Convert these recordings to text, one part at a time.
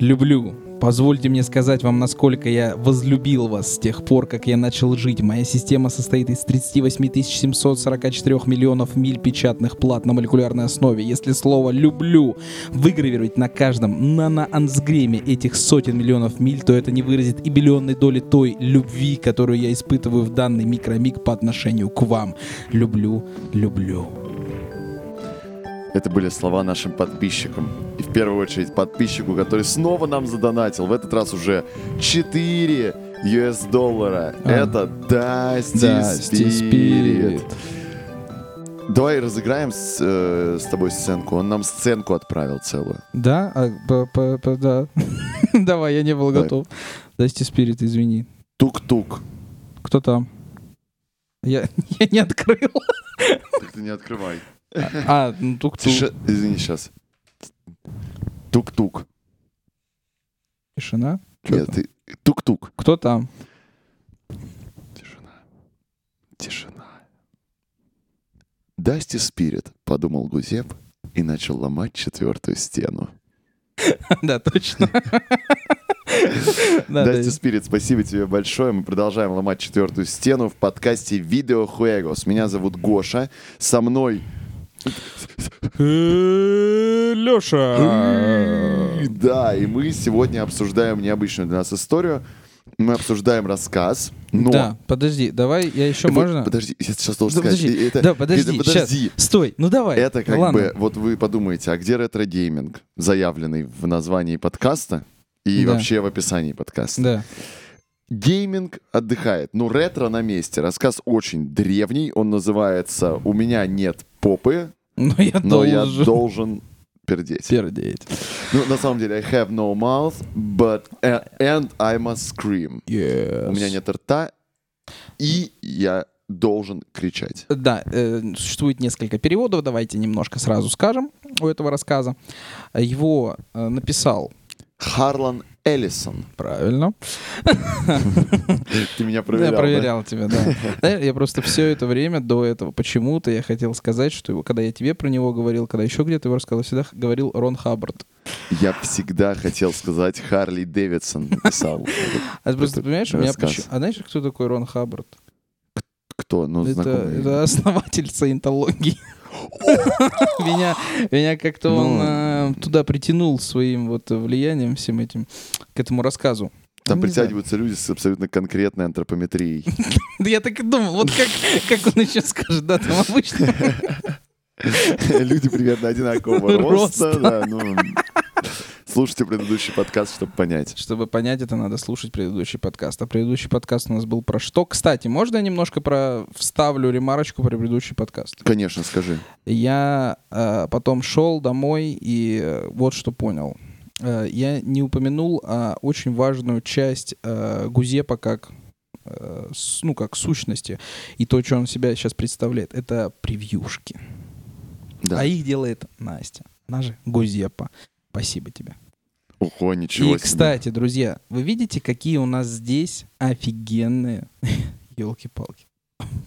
Люблю. Позвольте мне сказать вам, насколько я возлюбил вас с тех пор, как я начал жить. Моя система состоит из 38 744 миллионов миль печатных плат на молекулярной основе. Если слово «люблю» выгравировать на каждом наноансгреме этих сотен миллионов миль, то это не выразит и миллионной доли той любви, которую я испытываю в данный микромиг по отношению к вам. Люблю, люблю. Это были слова нашим подписчикам. И в первую очередь подписчику, который снова нам задонатил. В этот раз уже 4 US доллара. А. Это Dusty, Dusty Spirit. Spirit. Давай разыграем с, э, с тобой сценку. Он нам сценку отправил целую. Да? А, п- п- п- да. Давай, я не был Давай. готов. Дасти спирит, извини. Тук-тук. Кто там? Я, я не открыл. Так ты не открывай. А, ну тук-тук. Извини, сейчас. Тук-тук. Тишина. Нет, ты... Тук-тук. Кто там? Тишина. Тишина. Дасти Спирит, подумал Гузеп и начал ломать четвертую стену. Да, точно. Да, Дасти да. Спирит, спасибо тебе большое. Мы продолжаем ломать четвертую стену в подкасте Видео Хуэгос. Меня зовут Гоша. Со мной... Леша. Да, и мы сегодня обсуждаем необычную для нас историю. Мы обсуждаем рассказ, но... Да, подожди, давай я еще Вот, можно. Подожди, я сейчас должен Да, сказать. подожди, это- да, подожди, это- подожди. щас. Стой, ну давай. Это как Ладно. бы, вот вы подумаете, а где ретро-гейминг, заявленный в названии подкаста и Да. вообще в описании подкаста? Да. Гейминг отдыхает, но ретро на месте. Рассказ очень древний, он называется «У меня нет попы, Но я но я должен должен пердеть». пердеть. Ну, на самом деле, I have no mouth, but and I must scream. У меня нет рта, и я должен кричать. Да, э, существует несколько переводов, давайте немножко сразу скажем у этого рассказа. Его э, написал Харлан Эллисон. правильно. Ты меня проверял, я да? проверял тебя, да. Да, Я просто все это время до этого почему-то я хотел сказать, что его, когда я тебе про него говорил, когда еще где-то его рассказывал, всегда говорил Рон Хаббард. Я всегда хотел сказать Харли Дэвидсон написал. А ты просто понимаешь, у меня почему- А знаешь, кто такой Рон Хаббард? Кто? Ну, Это, это основатель саентологии. Меня, меня как-то он Ну. э, туда притянул своим вот влиянием всем этим к этому рассказу. Там Не знаю. притягиваются люди с абсолютно конкретной антропометрией. Да я так и думал, вот как, как он еще скажет, да, там обычно. Люди примерно одинакового Роста. роста. да, ну, Слушайте предыдущий подкаст, чтобы понять. Чтобы понять это, надо слушать предыдущий подкаст. А предыдущий подкаст у нас был про что? Кстати, можно я немножко про вставлю ремарочку про предыдущий подкаст? Конечно, скажи. Я э, потом шел домой и э, вот что понял. Э, я не упомянул а, очень важную часть э, Гузепа как э, с- ну, как сущности и то, что он себя сейчас представляет, это превьюшки. Да. А их делает Настя. Она же Гузепа. Спасибо тебе. Ого, ничего И, себе. кстати, друзья, вы видите, какие у нас здесь офигенные елки-палки.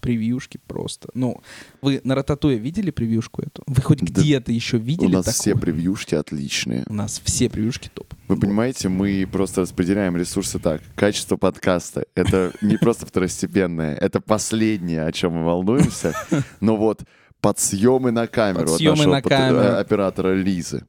Превьюшки просто. Ну, вы на Рататуе видели превьюшку эту? Вы хоть Да где-то еще У видели нас все такое? превьюшки отличные. У нас все превьюшки топ. Вы понимаете, мы просто распределяем ресурсы так. Качество подкаста — это не просто второстепенное, это последнее, о чем мы волнуемся. Но вот подсъемы на камеру от нашего оператора Лизы.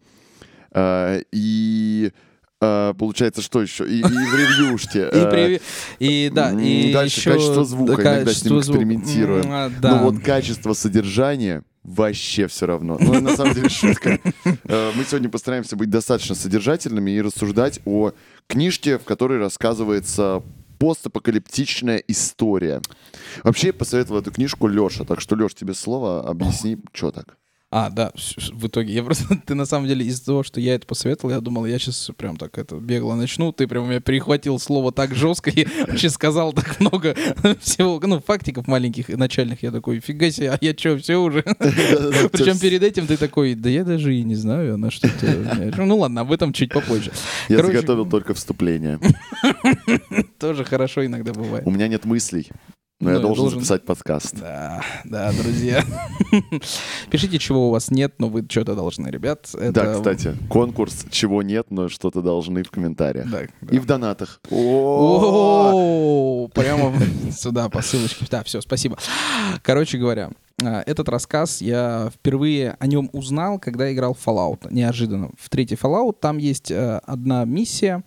А, И а, получается, что еще? И, и в ревьюшке. И, а, превью- и да, и дальше еще качество звука, иногда с ним экспериментируем. А, да. Ну вот качество содержания вообще все равно. Ну, на самом деле шутка. Э, Мы сегодня постараемся быть достаточно содержательными и рассуждать о книжке, в которой рассказывается постапокалиптичная история. Вообще я посоветовал эту книжку Леша, так что, Леш, тебе слово, объясни, что так. А, да, в итоге. Я просто, ты на самом деле из-за того, что я это посоветовал, я думал, я сейчас прям так это бегло начну. Ты прям у меня перехватил слово так жестко и вообще сказал так много всего, ну, фактиков маленьких и начальных. Я такой, фига себе, а я что, все уже? Причем перед этим ты такой, да я даже и не знаю, она что-то... Ну ладно, об этом чуть попозже. Я заготовил только вступление. Тоже хорошо иногда бывает. У меня нет мыслей. Но я Ну, я должен должен- записать подкаст. Да, да, друзья. Пишите, чего у вас нет, но вы что-то должны, ребят. Это- Да, кстати, конкурс «Чего нет, но что-то должны» в комментариях. Да, да. И в донатах. О, прямо сюда по ссылочке. Да, все, спасибо. Короче говоря, а, этот рассказ я впервые о нем узнал, когда играл в Fallout. Неожиданно. В третий Fallout там есть э, одна миссия,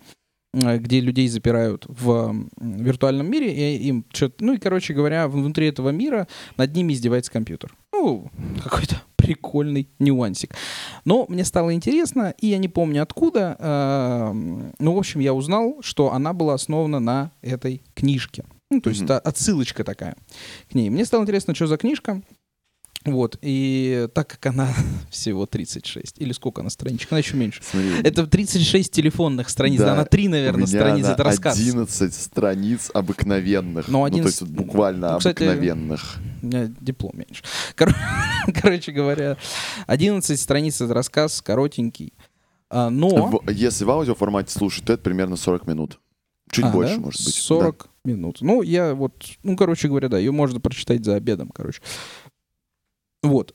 где людей запирают в виртуальном мире, и им что-то... Ну и, короче говоря, внутри этого мира над ними издевается компьютер. Ну, какой-то прикольный нюансик. Но мне стало интересно, и я не помню откуда. э, Ну, в общем, я узнал, что она была основана на этой книжке. Ну, то есть Мгм. та- отсылочка такая к ней. Мне стало интересно, что за книжка. Вот, и так как она всего 36, или сколько она страничек, она еще меньше. Смотри, Это 36 телефонных страниц, да, Да, на 3, у наверное, страниц это рассказ. 11 страниц обыкновенных. Ну, Ну, то есть 11 буквально ну, кстати, обыкновенных. У меня диплом меньше. Кор- Короче говоря, 11 страниц это рассказ, коротенький. А, Но... Если в аудиоформате слушать, то это примерно 40 минут. Чуть А, больше, да? может быть. 40 минут. Ну, я вот, ну, короче говоря, да, ее можно прочитать за обедом, короче. Вот.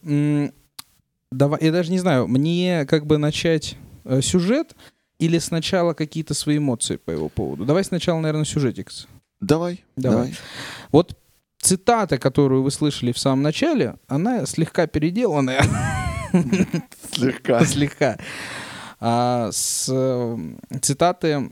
Давай, я даже не знаю, мне как бы начать э, сюжет или сначала какие-то свои эмоции по его поводу. Давай сначала, наверное, сюжетикс. Да. Давай, Давай. давай. Вот цитата, которую вы слышали в самом начале, она слегка переделанная. Слегка. Слегка. А, с э, цитаты...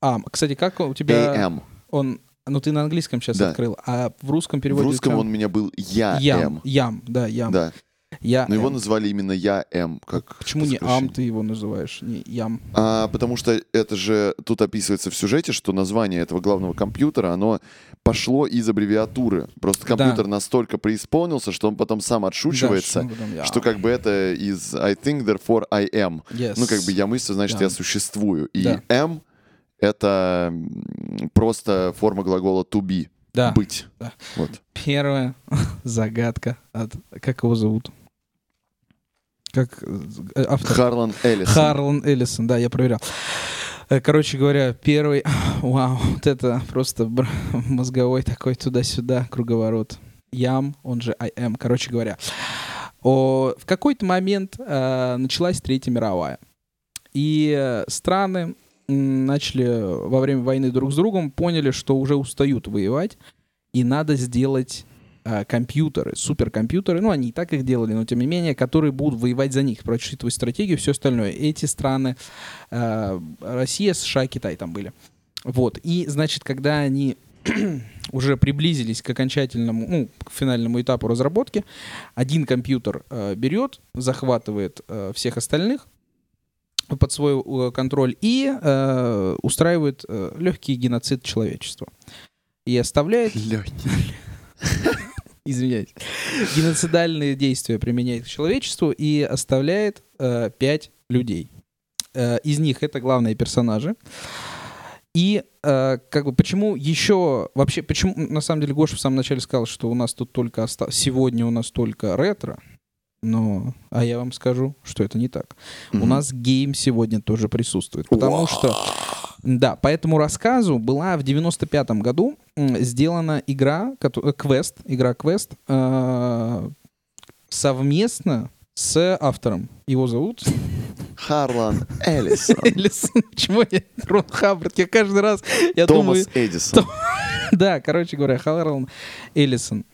А, кстати, как у тебя... AM. Он, ну ты на английском сейчас Да. открыл, а в русском В переводе русском как? он у меня был Я ям, М. ям, да, ям. Да. Я Но его М. назвали именно Я М. Как Почему не ам ты его называешь, не ям? А, потому что это же тут описывается в сюжете, что название этого главного компьютера, оно пошло из аббревиатуры. Просто компьютер настолько преисполнился, что он потом сам отшучивается, Да, что потом что как бы это из I think, therefore I am. Yes. Ну, как бы я мыслю, значит, Да. я существую. И Да. am — это просто форма глагола to be, Да. быть. Да. Вот. Первая загадка от... Как его зовут? Как э, автор? Харлан Эллисон. Харлан Эллисон, да, я проверял. Э, Короче говоря, первый... Вау, вот это просто бр- мозговой такой туда-сюда круговорот. Ям, он же I am. Короче говоря, о, в какой-то момент э, началась Третья мировая. И э, страны начали во время войны друг с другом, поняли, что уже устают воевать, и надо сделать э, компьютеры, суперкомпьютеры, ну, они и так их делали, но тем не менее, которые будут воевать за них, просчитывать стратегию, все остальное. Эти страны, э, Россия, США, Китай там были. Вот. И, значит, когда они уже приблизились к окончательному, ну, к финальному этапу разработки, один компьютер э, берет, захватывает э, всех остальных под свой э, контроль и э, устраивает э, легкий геноцид человечества. И оставляет Легкий. извиняюсь, геноцидальные действия применяет к человечеству и оставляет э, пять людей. Э, из них это главные персонажи. И э, как бы почему еще вообще почему на самом деле Гоша в самом начале сказал, что у нас тут только оста- сегодня у нас только ретро, но а я вам скажу, что это не так. У Мгм. нас гейм сегодня тоже присутствует, потому что да, по этому рассказу была в 95-м году сделана игра, э, квест, игра квест э, совместно с автором. Его зовут Харлан Эллисон. Эллисон. Почему я Рон Хаббард? Я каждый раз, я думаю, Томас Эдисон. да, короче говоря, Харлан Эллисон.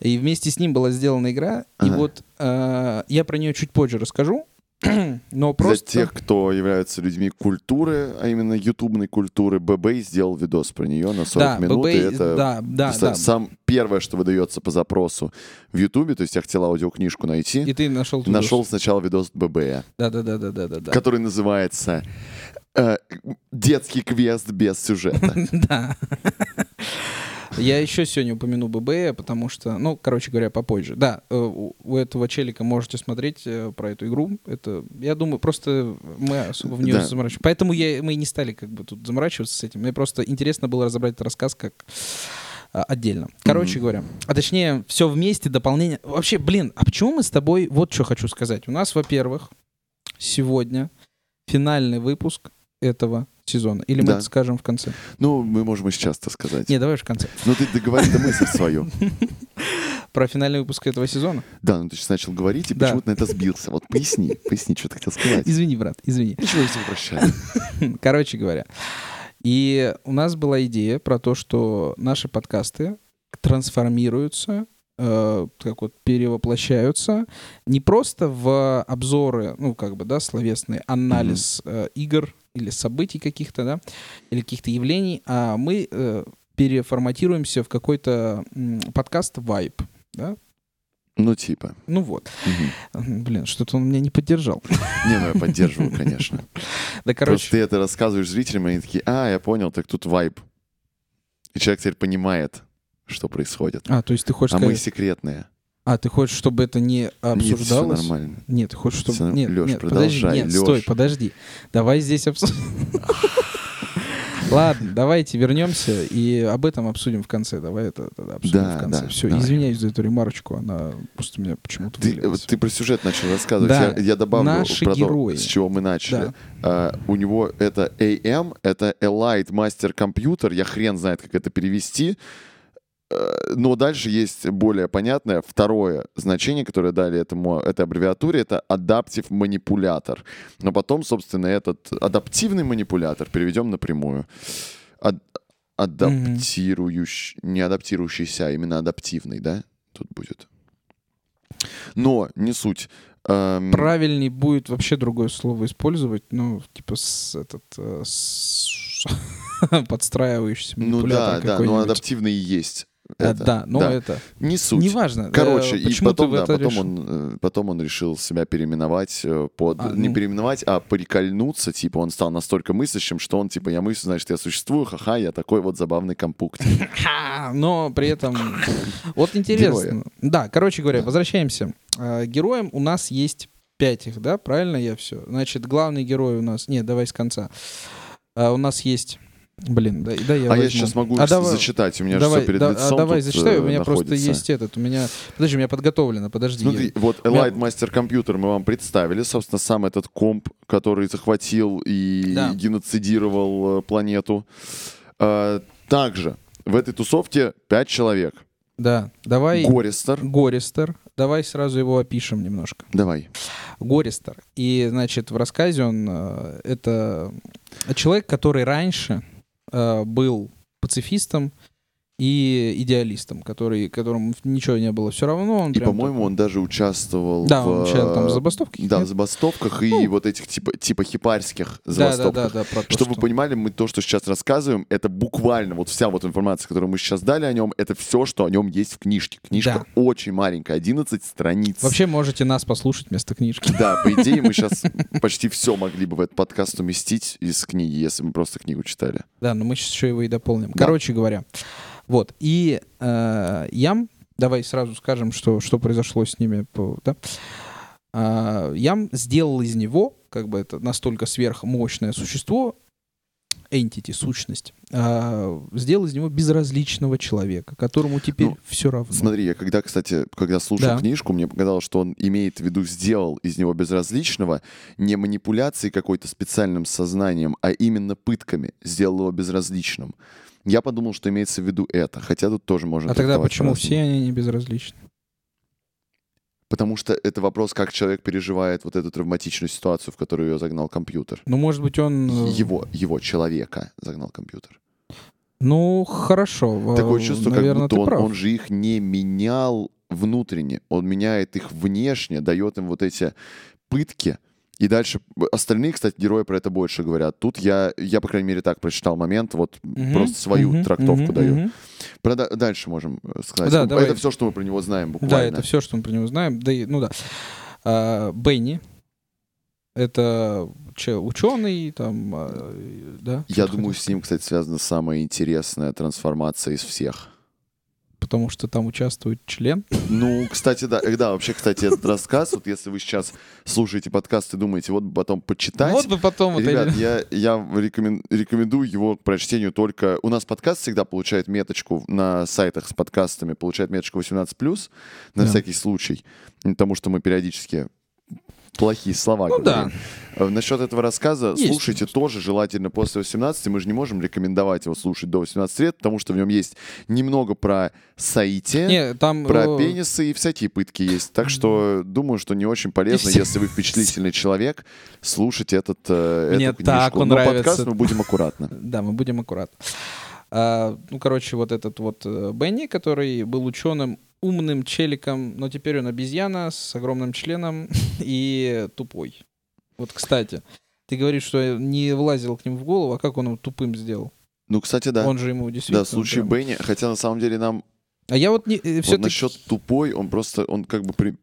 И вместе с ним была сделана игра. И Ага. вот э, я про нее чуть позже расскажу. Но просто... Для тех, кто являются людьми культуры, а именно ютубной культуры, ББ сделал видос про нее на 40 да, минут. ББ, и это да, да, да. сам первое, что выдается по запросу в Ютубе, то есть я хотел аудиокнижку найти, И ты нашел туда нашел сначала видос ББ, Да, да, да, да, да, да, да. который называется э, «Детский квест без сюжета». Да. Я еще сегодня упомяну ББ, потому что, ну, короче говоря, попозже. Да, э, у этого челика можете смотреть э, про эту игру. Это, я думаю, просто мы особо в нее Да. заморачиваемся. Поэтому я, мы и не стали как бы тут заморачиваться с этим. Мне просто интересно было разобрать этот рассказ как а, отдельно. Короче Мгм. говоря, а точнее, все вместе, дополнение. Вообще, блин, а почему мы с тобой, вот что хочу сказать. У нас, во-первых, сегодня финальный выпуск этого сезона? Или мы Да. это скажем в конце? Ну, мы можем и сейчас это сказать. Не, давай уж в конце. Ну, ты договори до мысль свою. Про финальный выпуск этого сезона? Да, ну ты сейчас начал говорить и Да. почему-то на это сбился. Вот поясни, поясни, что ты хотел сказать. Извини, брат, извини. Ничего, я тебя прощаю. Короче говоря. И у нас была идея про то, что наши подкасты трансформируются, э, как вот перевоплощаются не просто в обзоры, ну, как бы, да, словесный анализ э, игр или событий каких-то, да, или каких-то явлений, а мы э, переформатируемся в какой-то м, подкаст вайп, да? Ну, типа. Ну вот. Мгм. Блин, что-то он меня не поддержал. Не, ну я поддерживаю, конечно. Да, Просто короче, ты это рассказываешь зрителям, и они такие, а, я понял, так тут вайб. И человек теперь понимает, что происходит. а, то есть ты хочешь А мы секретные. А, ты хочешь, чтобы это не Нет, все обсуждалось? нормально. Нет, ты хочешь, чтобы... Всё, Нет, Лёш, нет, подожди, нет, стой, Лёш. подожди. Давай здесь обсудим. Ладно, давайте вернемся и об этом обсудим в конце. Давай это тогда обсудим Да, в конце. да, Все, давай. извиняюсь за эту ремарочку, она просто меня почему-то Ты, вылилась. ты про сюжет начал рассказывать. Да, Я, я добавлю наши про герои. то, с чего мы начали. Да. А, у него это AM, это Elite Master Computer. Я хрен знает, как это перевести. Э, Но дальше есть более понятное второе значение, которое дали этому, этой аббревиатуре, это адаптив манипулятор. Но потом, собственно, этот адаптивный манипулятор переведем напрямую. Ад- адаптирующий, не адаптирующийся, а именно адаптивный, да? Тут будет. Но не суть. Эм, Правильней будет вообще другое слово использовать, ну, типа с этот... э, с- подстраивающийся Ну манипулятор да, да, но адаптивный и есть. А, это. да, но да. это... Не суть. Неважно. Короче, э, и почему ты потом, да, потом, решил? он, э, потом он решил себя переименовать э, под... А, не ну. переименовать, а прикольнуться. Типа он стал настолько мыслящим, что он типа, я мыслю, значит, я существую, ха-ха, я такой вот забавный компукт. Но при этом... Вот интересно. Да, короче говоря, возвращаемся. Героем у нас есть пять их, да? Правильно я все? Значит, главный герой у нас... Нет, давай с конца. У нас есть... Блин, да, да я А я возьму. сейчас могу А давай- зачитать, у меня давай, же все перед да- а лицом давай тут, зачитай, э, у меня просто находится. есть этот, у меня... Подожди, у меня подготовлено, подожди. Смотри, я- вот меня- Elite Master Computer мы вам представили, собственно, сам этот комп, который захватил и Да. геноцидировал э, планету. Э, Также в этой тусовке пять человек. Да, давай... Гористер. Гористер. Давай сразу его опишем немножко. Давай. Гористер. И, значит, в рассказе он... э, Это человек, который раньше был пацифистом и идеалистом, который, которому ничего не было все равно. Он И, по-моему, он даже участвовал Да, в... он участвовал там в забастовке. Да, в забастовках и Ну. вот этих типа, типа хипарских да, да, забастовках. да, да, про то, Чтобы вы что- понимали, мы то, что сейчас рассказываем, это буквально вот вся вот информация, которую мы сейчас дали о нем, это все, что о нем есть в книжке. Книжка Да. очень маленькая, 11 страниц. Вообще можете нас послушать вместо книжки. Да, по идее, мы сейчас почти все могли бы в этот подкаст уместить из книги, если бы мы просто книгу читали. Да, но мы сейчас еще его и дополним. Да. Короче говоря, вот. И э, Ям, давай сразу скажем, что, что произошло с ними. да? А, Ям сделал из него, как бы это настолько сверхмощное существо, entity, сущность, а, сделал из него безразличного человека, которому теперь Ну, все равно. Смотри, я когда, кстати, когда слушал Да. книжку, мне показалось, что он имеет в виду сделал из него безразличного не манипуляцией какой-то специальным сознанием, а именно пытками сделал его безразличным. Я подумал, что имеется в виду это, хотя тут тоже можно а тогда почему по-разному. все они не безразличны? Потому что это вопрос, как человек переживает вот эту травматичную ситуацию, в которую ее загнал компьютер. Ну, может быть, он... э, Его, его человека загнал компьютер. Ну, хорошо. Такое э, чувство, наверное, как будто он, прав. он же их не менял внутренне. Он меняет их внешне, дает им вот эти пытки. И дальше остальные, кстати, герои про это больше говорят. Тут я, я по крайней мере, так прочитал момент, вот Мгм, просто свою мгм, трактовку мгм, даю. мгм. Про да- дальше можем э, сказать. Да, Ну, давай. Это все, что мы про него знаем Да, буквально. это все, что мы про него знаем. Да, и- ну да. А, Бенни. Это ученый, там, а, да. Я думаю, с ним, кстати, связана самая интересная трансформация из всех. Потому что там участвует член. Ну, кстати, да, э, да, вообще, кстати, этот рассказ, вот если вы сейчас слушаете подкаст и думаете, вот бы потом почитать, Вот бы потом Ребят, эти- я, я рекомен- рекомендую его к прочтению только... У нас подкаст всегда получает меточку на сайтах с подкастами, получает меточку 18+, на Да. всякий случай, потому что мы периодически плохие слова Ну говорим. Э, Насчет этого рассказа, Есть слушайте тоже желательно после 18. Мы же не можем рекомендовать его слушать до 18 лет, потому что в нем есть немного про соитие, Не, там... про э, пенисы и всякие пытки есть. Так что думаю, что не очень полезно, если вы впечатлительный человек, слушать этот, э, Мне эту так книжку. он Но нравится. подкаст мы будем аккуратно. Да, мы будем аккуратны. А, ну, короче, вот этот вот э, Бенни, который был ученым, умным челиком, но теперь он обезьяна с огромным членом и тупой. Вот, кстати, ты говоришь, что не влазил к ним в голову, а как он его тупым сделал? Ну, кстати, да. Он же ему действительно... Да, случай прям- Бенни, хотя на самом деле нам А я вот не... вот все насчет тупой, он просто, он как бы при-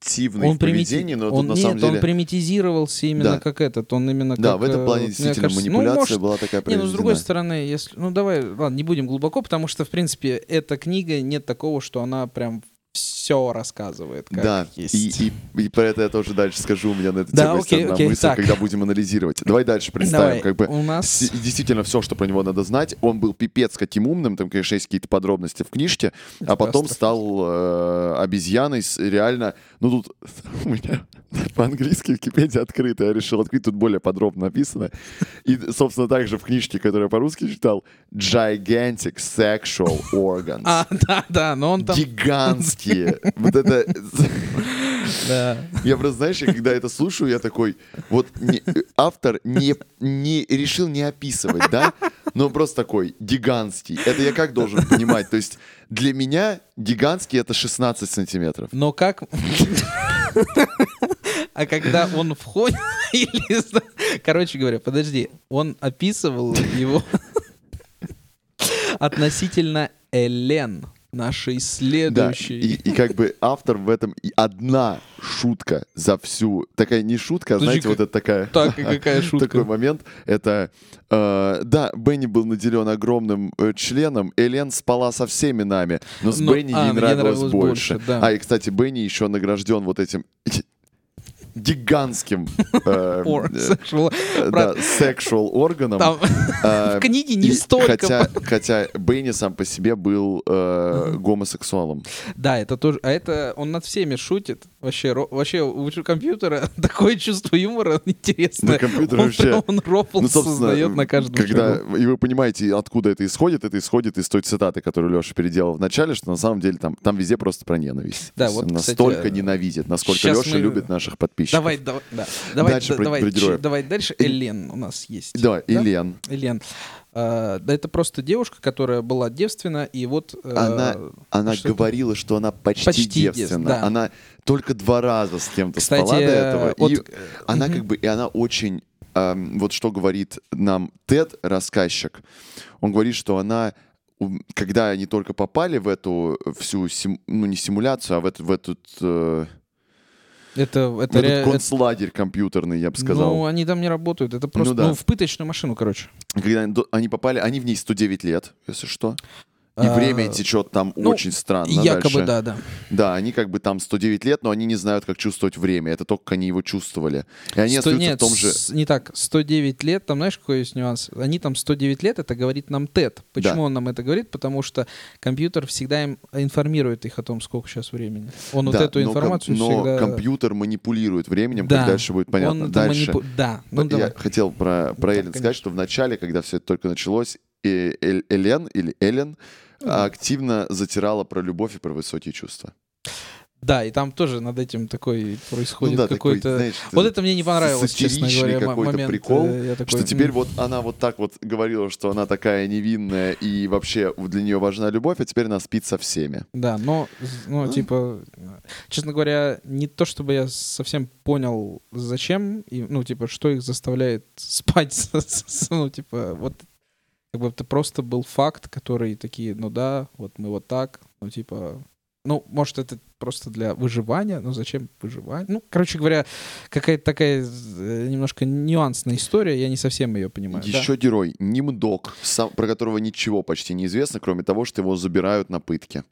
примитивный он в поведении, примити- но он, тут на нет, самом деле... он примитизировался именно Да. как этот, он именно Да, как, в этом э, плане мне действительно кажется, ну, манипуляция может, была такая Не, ну с другой стороны, если... Ну давай, ладно, не будем глубоко, потому что, в принципе, эта книга, нет такого, что она прям все рассказывает, как да, есть. и, и, и про это я тоже дальше скажу, у меня на эту Да, тему есть окей, одна окей, мысль, так. когда будем анализировать. Давай дальше представим, Давай, как бы у нас... Действительно, все, что про него надо знать. Он был пипец каким умным, там, конечно, есть какие-то подробности в книжке, а потом стал э, обезьяной реально... Ну, тут у меня по-английски Википедия открыта, я решил открыть, тут более подробно написано. И, собственно, также в книжке, которую я по-русски читал, Gigantic Sexual Organs. А, да, да, но он там... Гигантские. Вот это... Да. Я просто, знаешь, когда это слушаю, я такой, вот не- автор не, не решил не описывать, да, но просто такой гигантский. Это я как должен понимать? То есть для меня гигантский это 16 сантиметров. Но как... А когда он входит... Короче говоря, подожди. Он описывал его относительно Элен, нашей Да, следующей. и, и как бы автор в этом и одна шутка за всю, такая не шутка, а Подожди, знаете, вот это такая... Так, и какая шутка. Такой момент, это, э, да, Бенни был наделен огромным э, членом, Элен спала со всеми нами, но с Но- Бенни а, ей нравилось, нравилось больше. больше, да. А, и, кстати, Бенни еще награжден вот этим гигантским э, э, э, sexual органом. В книге не столько... Хотя, Бенни сам по себе был гомосексуалом. Да, это тоже. А это он над всеми шутит. Вообще, вообще у компьютера такое чувство юмора интересное. На компьютере вообще- он рофл Ну, создает на каждом когда, и вы понимаете, откуда это исходит, это исходит из той цитаты, которую Леша переделал в начале, что на самом деле там, там везде просто про ненависть. Да, вот, настолько ненавидит, насколько Леша любит наших подписчиков. Давай, давай, да. Давай, Дальше да- про- давай, про героев. давай дальше. Элен у нас есть. Да, и Лен. Элен. А, да, это просто девушка, которая была девственна, и вот... э, Она, она что-то- говорила, что она почти, Почти девственна. да. Она только два раза с кем-то Кстати, спала до этого. вот, и э, она как бы, и она очень, эм, вот что говорит нам Тед, рассказчик, он говорит, что она когда они только попали в эту всю, сим- ну не симуляцию, а в, эту, в этот, э, Это, это, ре- это- концлагерь компьютерный, я бы сказал. Ну, они там не работают. Это просто, да. ну, в пыточную машину, короче. Когда они попали, они в ней 109 лет, если что. И А, время течет там ну, очень странно. Якобы, дальше. да, да. Да, они как бы там 109 лет, но они не знают, как чувствовать время. Это только они его чувствовали. И они Сто- остаются нет, в том же... с- не так. 109 лет, там знаешь, какой есть нюанс? Они там 109 лет, это говорит нам Тед. Почему Да. он нам это говорит? Потому что компьютер всегда им информирует их о том, сколько сейчас времени. Он вот Да, эту но ком- информацию но всегда... компьютер манипулирует временем, Да, как дальше будет понятно. Он дальше. манипу- Да, ну я давай. хотел про, про Да, Эллен сказать, что в начале, когда все это только началось, Элен или Эллен активно затирала про любовь и про высокие чувства. Да, и там тоже над этим такой происходит ну да, такой, какой-то... знаешь, вот это мне не понравилось, честно говоря, какой-то момент. прикол, э, я такой, что теперь вот она вот так вот говорила, что она такая невинная и вообще для нее важна любовь, а теперь она спит со всеми. Да, но, ну, Ну. типа, э, честно говоря, не то чтобы я совсем понял, зачем, и, ну, типа, что их заставляет спать, ну, типа, вот, как бы это просто был факт, который такие, ну да, вот мы вот так, ну, типа, ну, может, это просто для выживания, но зачем выживать? Ну, короче говоря, какая-то такая э, немножко нюансная история, я не совсем ее понимаю. да. Еще герой Нимдок, сам, про которого ничего почти не известно, кроме того, что его забирают на пытки.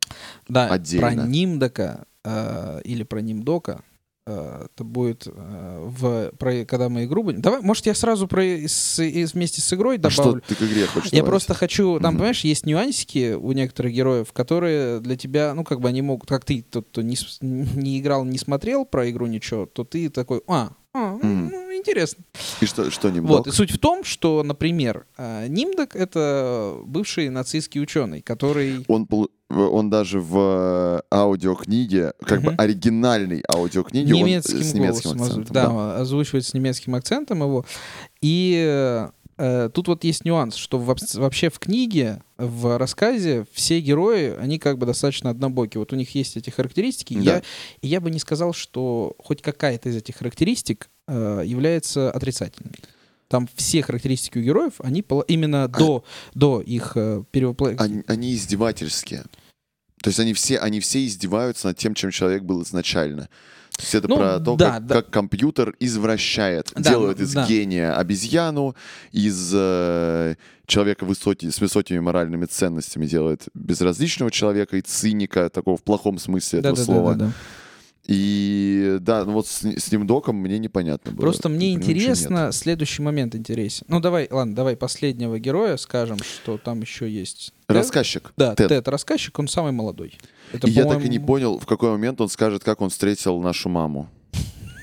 Да, отдельно. про Нимдока э, или про Нимдока это будет э, в про, когда мы игру будем. Давай, может, я сразу про с, вместе с игрой А что добавлю. ты к игре хочешь Я добавить? просто хочу, там, Мгм. понимаешь, есть нюансики у некоторых героев, которые для тебя, ну, как бы они могут, как ты, тот, кто не, не играл, не смотрел про игру ничего, то ты такой, а, а, Мгм. ну, интересно. И что, что не Вот, и суть в том, что, например, э, Нимдок — это бывший нацистский ученый, который... Он, он даже в э, аудиокниге, как бы оригинальной аудиокниге, он немецким, с немецким голосом акцентом. да, озвучивает с немецким акцентом его. И э, тут вот есть нюанс, что воб- вообще в книге, в рассказе все герои, они как бы достаточно однобокие. Вот у них есть эти характеристики. Да. Я, и я бы не сказал, что хоть какая-то из этих характеристик э, является отрицательной. Там все характеристики у героев, они именно до, до их э, перевоплощения. Они, они издевательские. То есть они все, они все издеваются над тем, чем человек был изначально. То есть это Ну, про то, да, как, да. как компьютер извращает, Да, делает ну, из да. гения обезьяну, из э, человека высоки, с высокими моральными ценностями делает безразличного человека и циника, такого в плохом смысле этого слова. Да-да-да-да-да. И да, ну вот с, с ним доком мне непонятно было. Просто мне нет. интересно, следующий момент интересен. Ну давай, ладно, давай последнего героя скажем, что там еще есть. Тед? Рассказчик. Да, Тед. Тед. рассказчик, он самый молодой. Это, И я так и не понял, в какой момент он скажет, как он встретил нашу маму.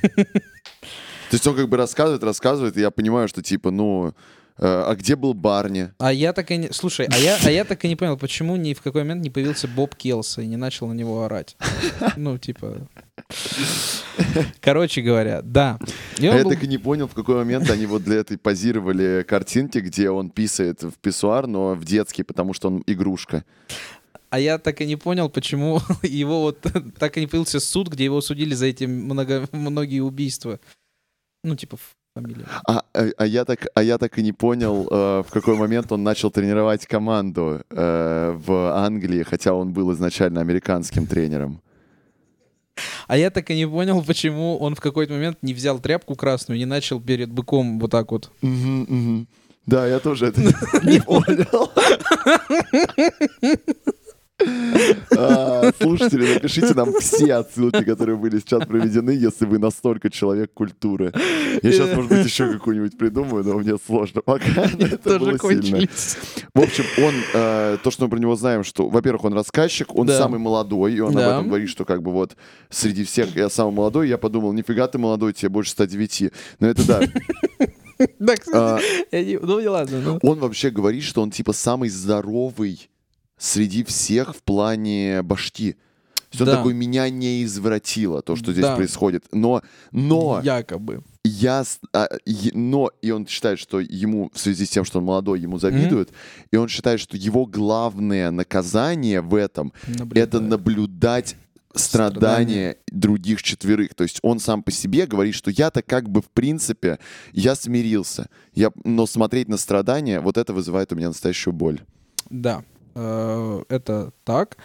То есть он как бы рассказывает, рассказывает, и я понимаю, что типа, ну, э, а где был Барни? А я так и не... Слушай, а я, а я так и не понял, почему ни в какой момент не появился Боб Келса и не начал на него орать. Ну, типа... Короче говоря, да. Я был- так и не понял, в какой момент они вот для этой позировали картинки, где он писает в писсуар, но в детский, потому что он игрушка. А я так и не понял, почему его вот так и не появился суд, где его судили за эти много, многие убийства. Ну, типа, фамилия. А, а- а я, так, а я так и не понял, э, в какой момент он начал тренировать команду э, в Англии, хотя он был изначально американским тренером. А я так и не понял, почему он в какой-то момент не взял тряпку красную и не начал перед быком вот так вот. Да, я тоже это не понял. А, Слушатели, напишите нам все отсылки, которые были сейчас проведены, если вы настолько человек культуры. Я сейчас, может быть, еще какую-нибудь придумаю, но мне сложно пока. Это Тоже было сильно. кончились. В общем, он, э, то, что мы про него знаем, что, во-первых, он рассказчик, он Да. самый молодой, и он Да. об этом говорит, что как бы вот среди всех я самый молодой, я подумал, нифига ты молодой, тебе больше 109. Но это да. Да, А, кстати, ну не ладно. ну. Он вообще говорит, что он типа самый здоровый среди всех в плане башки. Он Да. такой, меня не извратило то, что здесь Да. происходит. Но, но, Якобы. я, а, е- но, и он считает, что ему, в связи с тем, что он молодой, ему завидуют, и он считает, что его главное наказание в этом — это Наблюдаю. наблюдать страдания других четверых. То есть он сам по себе говорит, что я-то как бы в принципе, я смирился. Я, но смотреть на страдания, вот это вызывает у меня настоящую боль. Да, это так.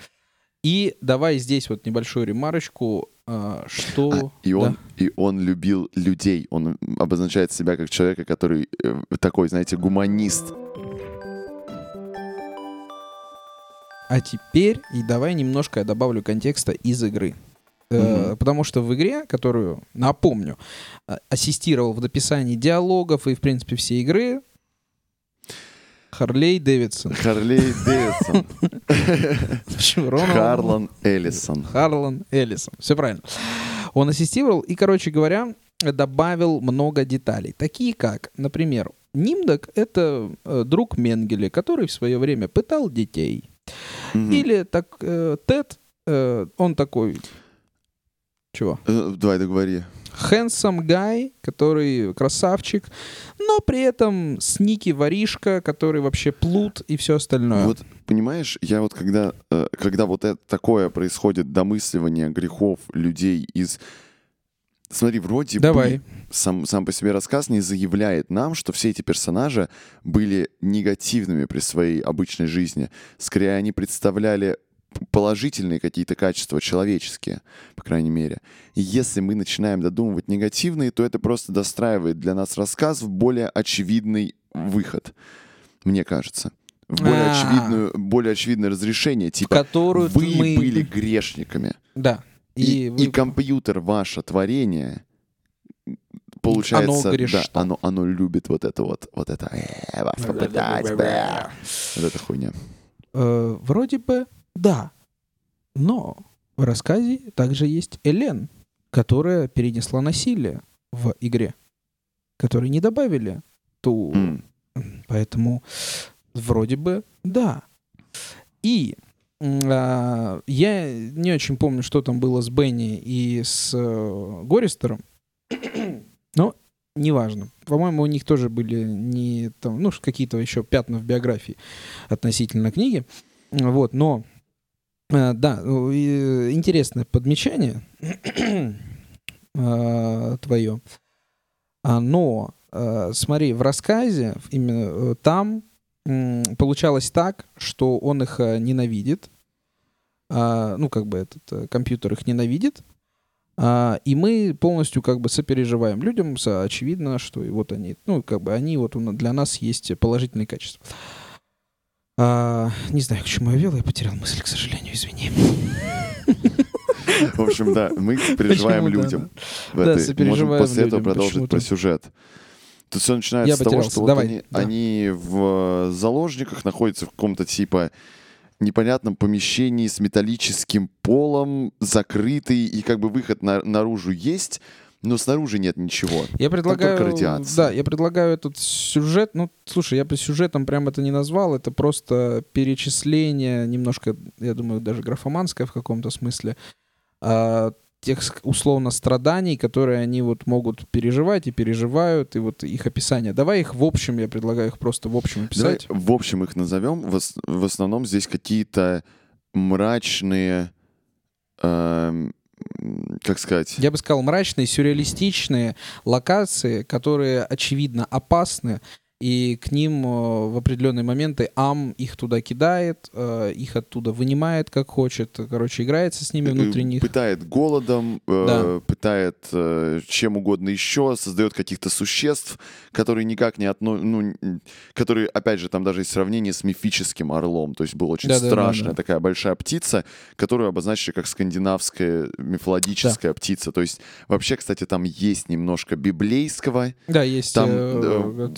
И давай здесь вот небольшую ремарочку, э, что... А, и, он, Да. и он любил людей. Он обозначает себя как человека, который э, такой, знаете, гуманист. А теперь и давай немножко я добавлю контекста из игры. Э, Мгм. Потому что в игре, которую, напомню, э, ассистировал в написании диалогов и, в принципе, все игры, Харлей Дэвидсон. Харлей Дэвидсон. Харлан Эллисон. Харлан Эллисон. Все правильно. Он ассистировал и, короче говоря, добавил много деталей. Такие как, например, Нимдок — это э, друг Менгеле, который в свое время пытал детей. Мгм. Или так э, Тед, э, он такой... Чего? Э, Давай, договори. Handsome guy, который красавчик, но при этом сники воришка, который вообще плут и все остальное. Вот, понимаешь, я вот когда, э, когда вот это такое происходит, домысливание грехов людей из... Смотри, вроде Давай. бы сам, сам по себе рассказ не заявляет нам, что все эти персонажи были негативными при своей обычной жизни. Скорее, они представляли положительные какие-то качества, человеческие, по крайней мере. И если мы начинаем додумывать негативные, то это просто достраивает для нас рассказ в более очевидный выход, мне кажется. В более, А. очевидную, более очевидное разрешение. в Типа, которую вы мы... были грешниками. Да. И, вы- и компьютер, ваше творение, получается, Оно да, оно, оно любит вот это вот, вот это, «Э, вас попытать, бля». вот эта хуйня. Э, вроде бы да. Но в рассказе также есть Элен, которая перенесла насилие в игре, которые не добавили ту... М. Поэтому вроде бы да. И а, я не очень помню, что там было с Бенни и с э, Гористером, но неважно. По-моему, у них тоже были не там, ну, какие-то еще пятна в биографии относительно книги. Вот, но э, да, ну, и, э, интересное подмечание э, твое. А, Но э, смотри, в рассказе именно э, там получалось так, что он их э, ненавидит. А, Ну, как бы этот э, компьютер их ненавидит. А, И мы полностью как бы сопереживаем людям, очевидно, что и вот они, ну, как бы они вот для нас есть положительные качества. А, не знаю, к чему я вел, я потерял мысль, к сожалению, извини. В общем, да, мы переживаем людям. Да, Можем после этого продолжить про сюжет. Тут все начинается с того, что они, в заложниках находятся в каком-то типа непонятном помещении с металлическим полом, закрытый, и как бы выход на- наружу есть, но снаружи нет ничего. Я предлагаю, только радиация. да, я предлагаю этот сюжет. Ну, слушай, я по сюжетам прям это не назвал, это просто перечисление немножко, я думаю, даже графоманское в каком-то смысле а, тех условно страданий, которые они вот могут переживать и переживают, и вот их описание. Давай их в общем, я предлагаю их просто в общем Давай описать. в общем их назовем. В, ос- в основном здесь какие-то мрачные, м, как сказать, Я бы сказал, мрачные, сюрреалистичные локации, которые, очевидно, опасны, и к ним э, в определенные моменты Ам их туда кидает, э, их оттуда вынимает как хочет, короче, играется с ними э, них. пытает голодом, Да. пытает чем угодно еще, создает каких-то существ, которые никак не отно... ну, которые, опять же, там даже есть сравнение с мифическим орлом, то есть была очень Да-да-да-да. страшная такая большая птица, которую обозначили как скандинавская мифологическая птица. То есть вообще, кстати, там есть немножко библейского, Да, есть... там э, э,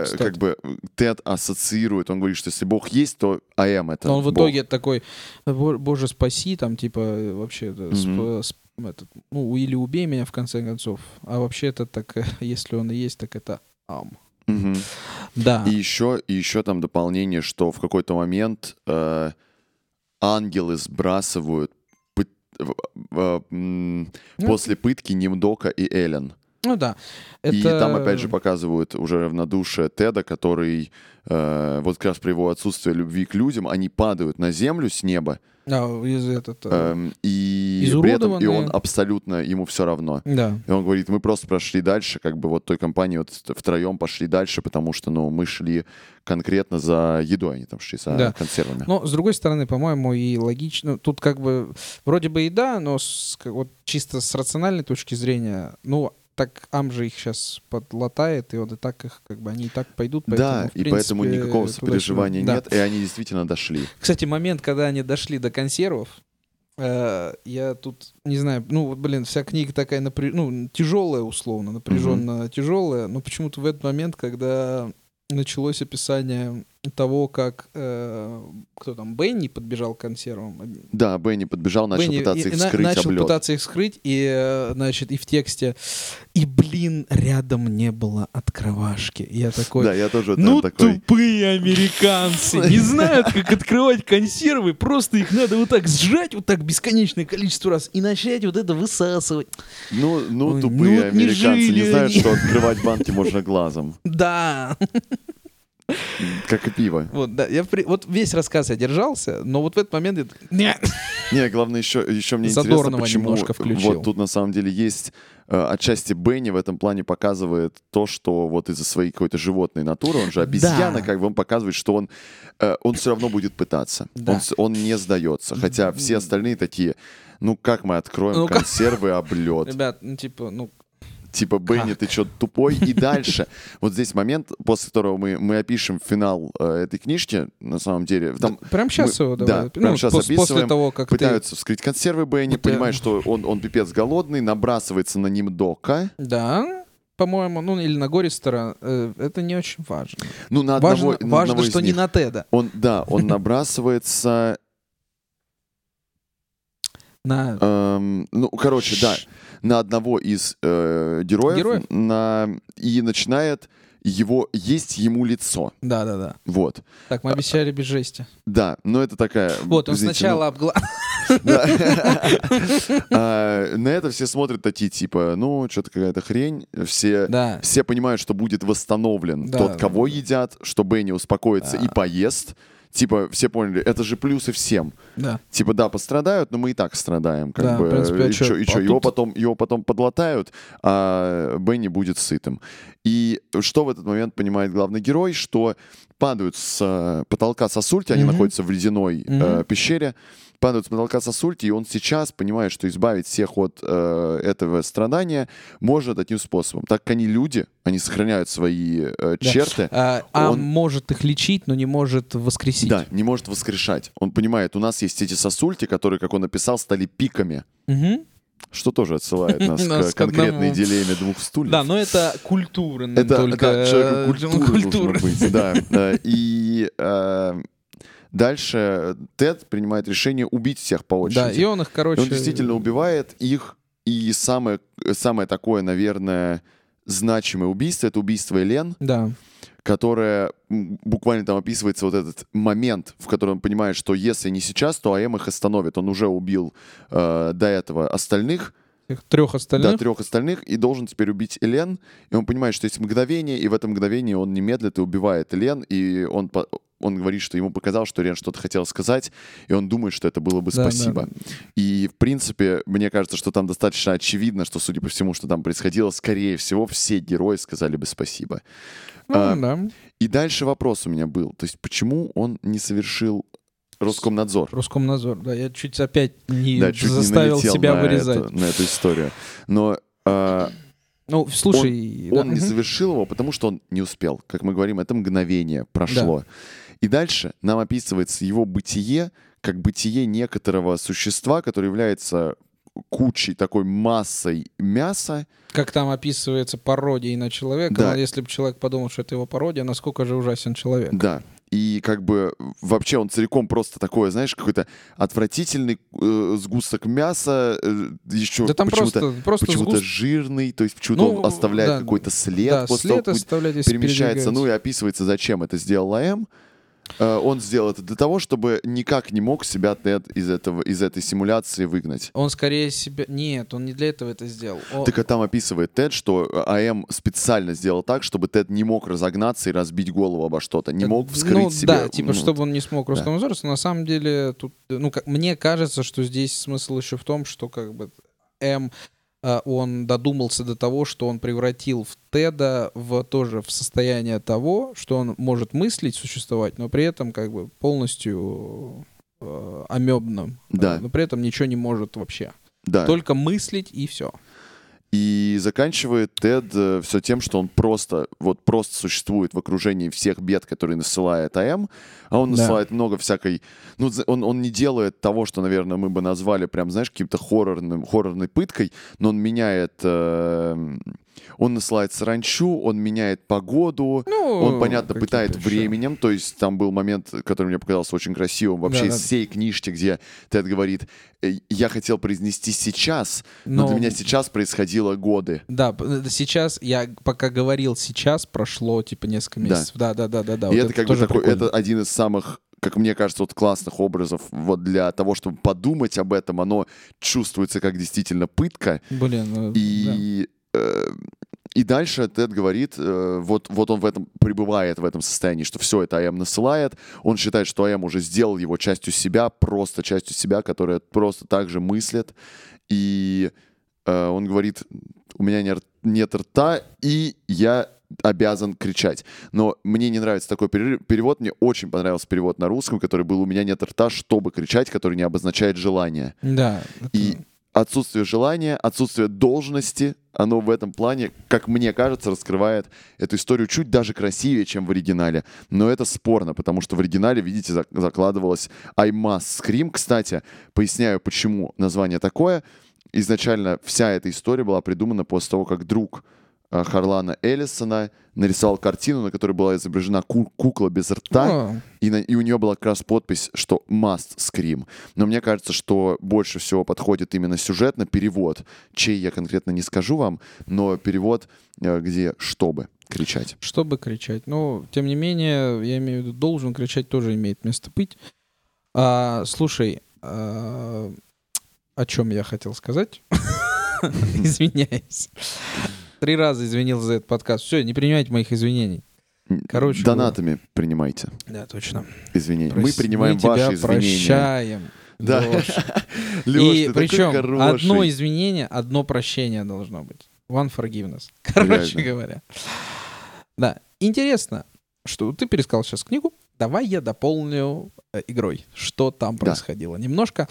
э, кстати. как бы Тед ассоциирует, он говорит, что если Бог есть, то АМ это Но он в Бог. итоге такой, «Бо- боже, спаси, там, типа, э, вообще, это, сп- этот, ну, или убей меня, в конце концов. А вообще это так, э, если он и есть, так это Ам. Мгм. Да. И еще, и еще там дополнение, что в какой-то момент э, ангелы сбрасывают пыт- в- в- м, Ну, после пытки Нимдока и Эллен. Ну да. Это... И там опять же показывают уже равнодушие Теда, который э, вот как раз при его отсутствии любви к людям, они падают на землю с неба, А, из этот... э, эм, и при этом и он абсолютно ему все равно. Да. И он говорит, мы просто прошли дальше, как бы вот той компании вот втроем пошли дальше, потому что, ну, мы шли конкретно за едой, они там шли за Да. консервами. Но, с другой стороны, по-моему, и логично. Тут как бы вроде бы и да, но с- вот чисто с рациональной точки зрения, ну, так Ам же их сейчас подлатает, и он и так их, как бы, они и так пойдут. поэтому, да, в и поэтому принципе, никакого сопереживания Да. нет, и они действительно дошли. Кстати, момент, когда они дошли до консервов, э, я тут не знаю, ну вот, блин, вся книга такая напря- ну, тяжелая условно, напряженно тяжелая, но почему-то в этот момент, когда началось описание того, как э, кто там Бенни подбежал к консервам, Да, Бенни подбежал, начал Бенни пытаться их и скрыть начал об лед. пытаться их скрыть, и, э, значит, и в тексте, и, блин, рядом не было открывашки. Я такой, Да, я тоже ну такой... тупые американцы, не знают, как открывать консервы, просто их надо вот так сжать, вот так бесконечное количество раз и начать вот это высасывать. Ну, ну ну тупые не американцы не знают, что открывать банки можно глазом, Да, как и пиво. вот, да, я при- вот весь рассказ я держался, но вот в этот момент я «Нет». Не, главное еще, еще мне Задорнова интересно, почему немножко включил. вот тут на самом деле есть э, отчасти Бенни в этом плане показывает то, что вот из-за своей какой-то животной натуры, он же обезьяна, Да. как бы он показывает, что он, э, он все равно будет пытаться. Да. Он, он не сдается. Хотя все остальные такие, ну как мы откроем Ну, как- консервы об лед? Ребят, ну типа, ну Типа, Бенни, ты что, тупой? И дальше. Вот здесь момент, после которого мы, мы опишем финал э, этой книжки, на самом деле. Там Прям сейчас мы- его Да, давай. прямо Ну, сейчас пос- описываем. После того, как ты... Пытаются вскрыть консервы Бенни, Вот я- понимает, что он, он пипец голодный, набрасывается на ним дока. Да, по-моему, ну или на Гористера, э, это не очень важно. Ну, на одного, Важно, на важно одного что не на Теда. Он, да, он набрасывается... На... эм, ну, короче, да, на одного из э, героев, Героев? На, и начинает его есть ему лицо. Да-да-да. Вот. Так, мы обещали без жести. Да, но это такая... Вот, он сначала обгла... да. А, На это все смотрят такие, типа, ну, что-то какая-то хрень. Все, Да. все понимают, что будет восстановлен Да, тот, да, кого едят, что Бенни успокоится и поест. Типа, все поняли, это же плюсы всем. Да. Типа, да, пострадают, но мы и так страдаем. Как Да, бы, в принципе, а и чё- и чё, А его, потом, его потом подлатают, а Бенни будет сытым. И что в этот момент понимает главный герой, что падают с э, потолка сосульки, они Мгм. находятся в ледяной э, Мгм. пещере, падают с потолка сосульки, и он сейчас понимает, что избавить всех от э, этого страдания может одним способом. Так как они люди, они сохраняют свои э, Да. черты, А, а Он- может их лечить, но не может воскресить. да, не может воскрешать. Он понимает, у нас есть эти сосульки, которые, как он написал, стали пиками. Мгм. Что тоже отсылает нас к конкретной дилемме двух стульев. Да, но это культура это только. да, человеку э, культуры культура. нужно быть. Да. И э, дальше Тед принимает решение убить всех по очереди. Да, и он их, И короче... он действительно убивает их. И самое, самое такое, наверное, значимое убийство — это убийство Элен, Да. которое буквально там описывается вот этот момент, в котором он понимает, что если не сейчас, то АМ их остановит. Он уже убил э, до этого остальных, трех остальных. да, трех остальных, и должен теперь убить Элен. И он понимает, что есть мгновение, и в это мгновение он не медлит и убивает Элен, и он, по- он говорит, что ему показалось, что Элен что-то хотел сказать, и он думает, что это было бы Да, да, спасибо. И, в принципе, мне кажется, что там достаточно очевидно, что, судя по всему, что там происходило, скорее всего, все герои сказали бы спасибо. Ну, А, да. И дальше вопрос у меня был. То есть, почему он не совершил Роскомнадзор? Роскомнадзор, да. Я чуть опять не Да, чуть не заставил налетел себя на вырезать. эту- на эту историю. Но а, Ну, слушай... да, он не завершил его, потому что он не успел. Как мы говорим, это мгновение прошло. И дальше нам описывается его бытие, как бытие некоторого существа, которое является кучей, такой массой мяса. Как там описывается пародией на человека. Да. но Если бы человек подумал, что это его пародия, насколько же ужасен человек. Да. И как бы вообще он целиком просто такое, знаешь, какой-то отвратительный э, сгусток мяса, э, еще Да там почему-то, просто, просто почему-то сгуст- жирный, то есть почему-то Ну, он оставляет да, какой-то след да, после след того, если перемещается, ну и описывается, зачем это сделал АМ. Э, Он сделал это для того, чтобы никак не мог себя Тед из, этого, из этой симуляции выгнать. Он скорее себя... Нет, он не для этого это сделал. О- Так а там описывает Тед, что АМ специально сделал так, чтобы Тед не мог разогнаться и разбить голову обо что-то, не мог вскрыть ну, себе. Да, типа, ну, чтобы он не смог но на самом деле тут, ну, как, мне кажется, что здесь смысл еще в том, что как бы М а, он додумался до того, что он превратил в Теда в тоже в состояние того, что он может мыслить, существовать, но при этом как бы полностью э, амебным, Да. Э, но при этом ничего не может вообще. Да. Только мыслить и все. И заканчивает Тед все тем, что он просто, вот просто существует в окружении всех бед, которые насылает АМ, а он Да. насылает много всякой... Ну, он, он не делает того, что, наверное, мы бы назвали прям, знаешь, каким-то хоррорным, хоррорной пыткой, но он меняет... э, он насылает саранчу, он меняет погоду, Ну, он, понятно, пытает еще. временем, то есть там был момент, который мне показался очень красивым, вообще Да-да. из всей книжки, где Тед говорит, «Э, я хотел произнести сейчас, но, Но- для меня сейчас происходило годы. Да, э, сейчас, я пока говорил сейчас, прошло типа несколько Да. месяцев. Да, да, да, да, да. И вот это, как бы такой, прикольно. это один из самых, как мне кажется, вот классных образов вот для того, чтобы подумать об этом, оно чувствуется как действительно пытка. Блин, ну, да. И, э, и дальше Тед говорит, э, вот, вот он в этом пребывает в этом состоянии, что все это АМ насылает. Он считает, что АМ уже сделал его частью себя, просто частью себя, которая просто так же мыслит. И он говорит, у меня не р- нет рта, и я обязан кричать. Но мне не нравится такой пере- перевод. Мне очень понравился перевод на русском, который был «У меня нет рта, чтобы кричать», который не обозначает желание. Да. И отсутствие желания, отсутствие должности, оно в этом плане, как мне кажется, раскрывает эту историю чуть даже красивее, чем в оригинале. Но это спорно, потому что в оригинале, видите, зак- закладывалось I must scream. Кстати, поясняю, почему название такое. Изначально вся эта история была придумана после того, как друг э, Харлана Эллисона нарисовал картину, на которой была изображена ку- кукла без рта, О, и, на- и у нее была как раз подпись, что must scream. Но мне кажется, что больше всего подходит именно сюжетно перевод, чей я конкретно не скажу вам, но перевод, э, где чтобы кричать. чтобы кричать. Но, тем не менее, я имею в виду, должен кричать тоже имеет место быть. А, слушай, а, о чем я хотел сказать? Извиняюсь. Три раза извинился за этот подкаст. Все, не принимайте моих извинений. Короче, Донатами принимайте Да, точно. извинения. Мы Прос- принимаем тебя ваши извинения. прощаем. Да. Лёш, И ты такой причем хороший. одно извинение, одно прощение должно быть. One forgiveness. Короче Реально. говоря. Да. Интересно, что ты пересказал сейчас книгу. Давай я дополню э, игрой, что там Да. происходило. Немножко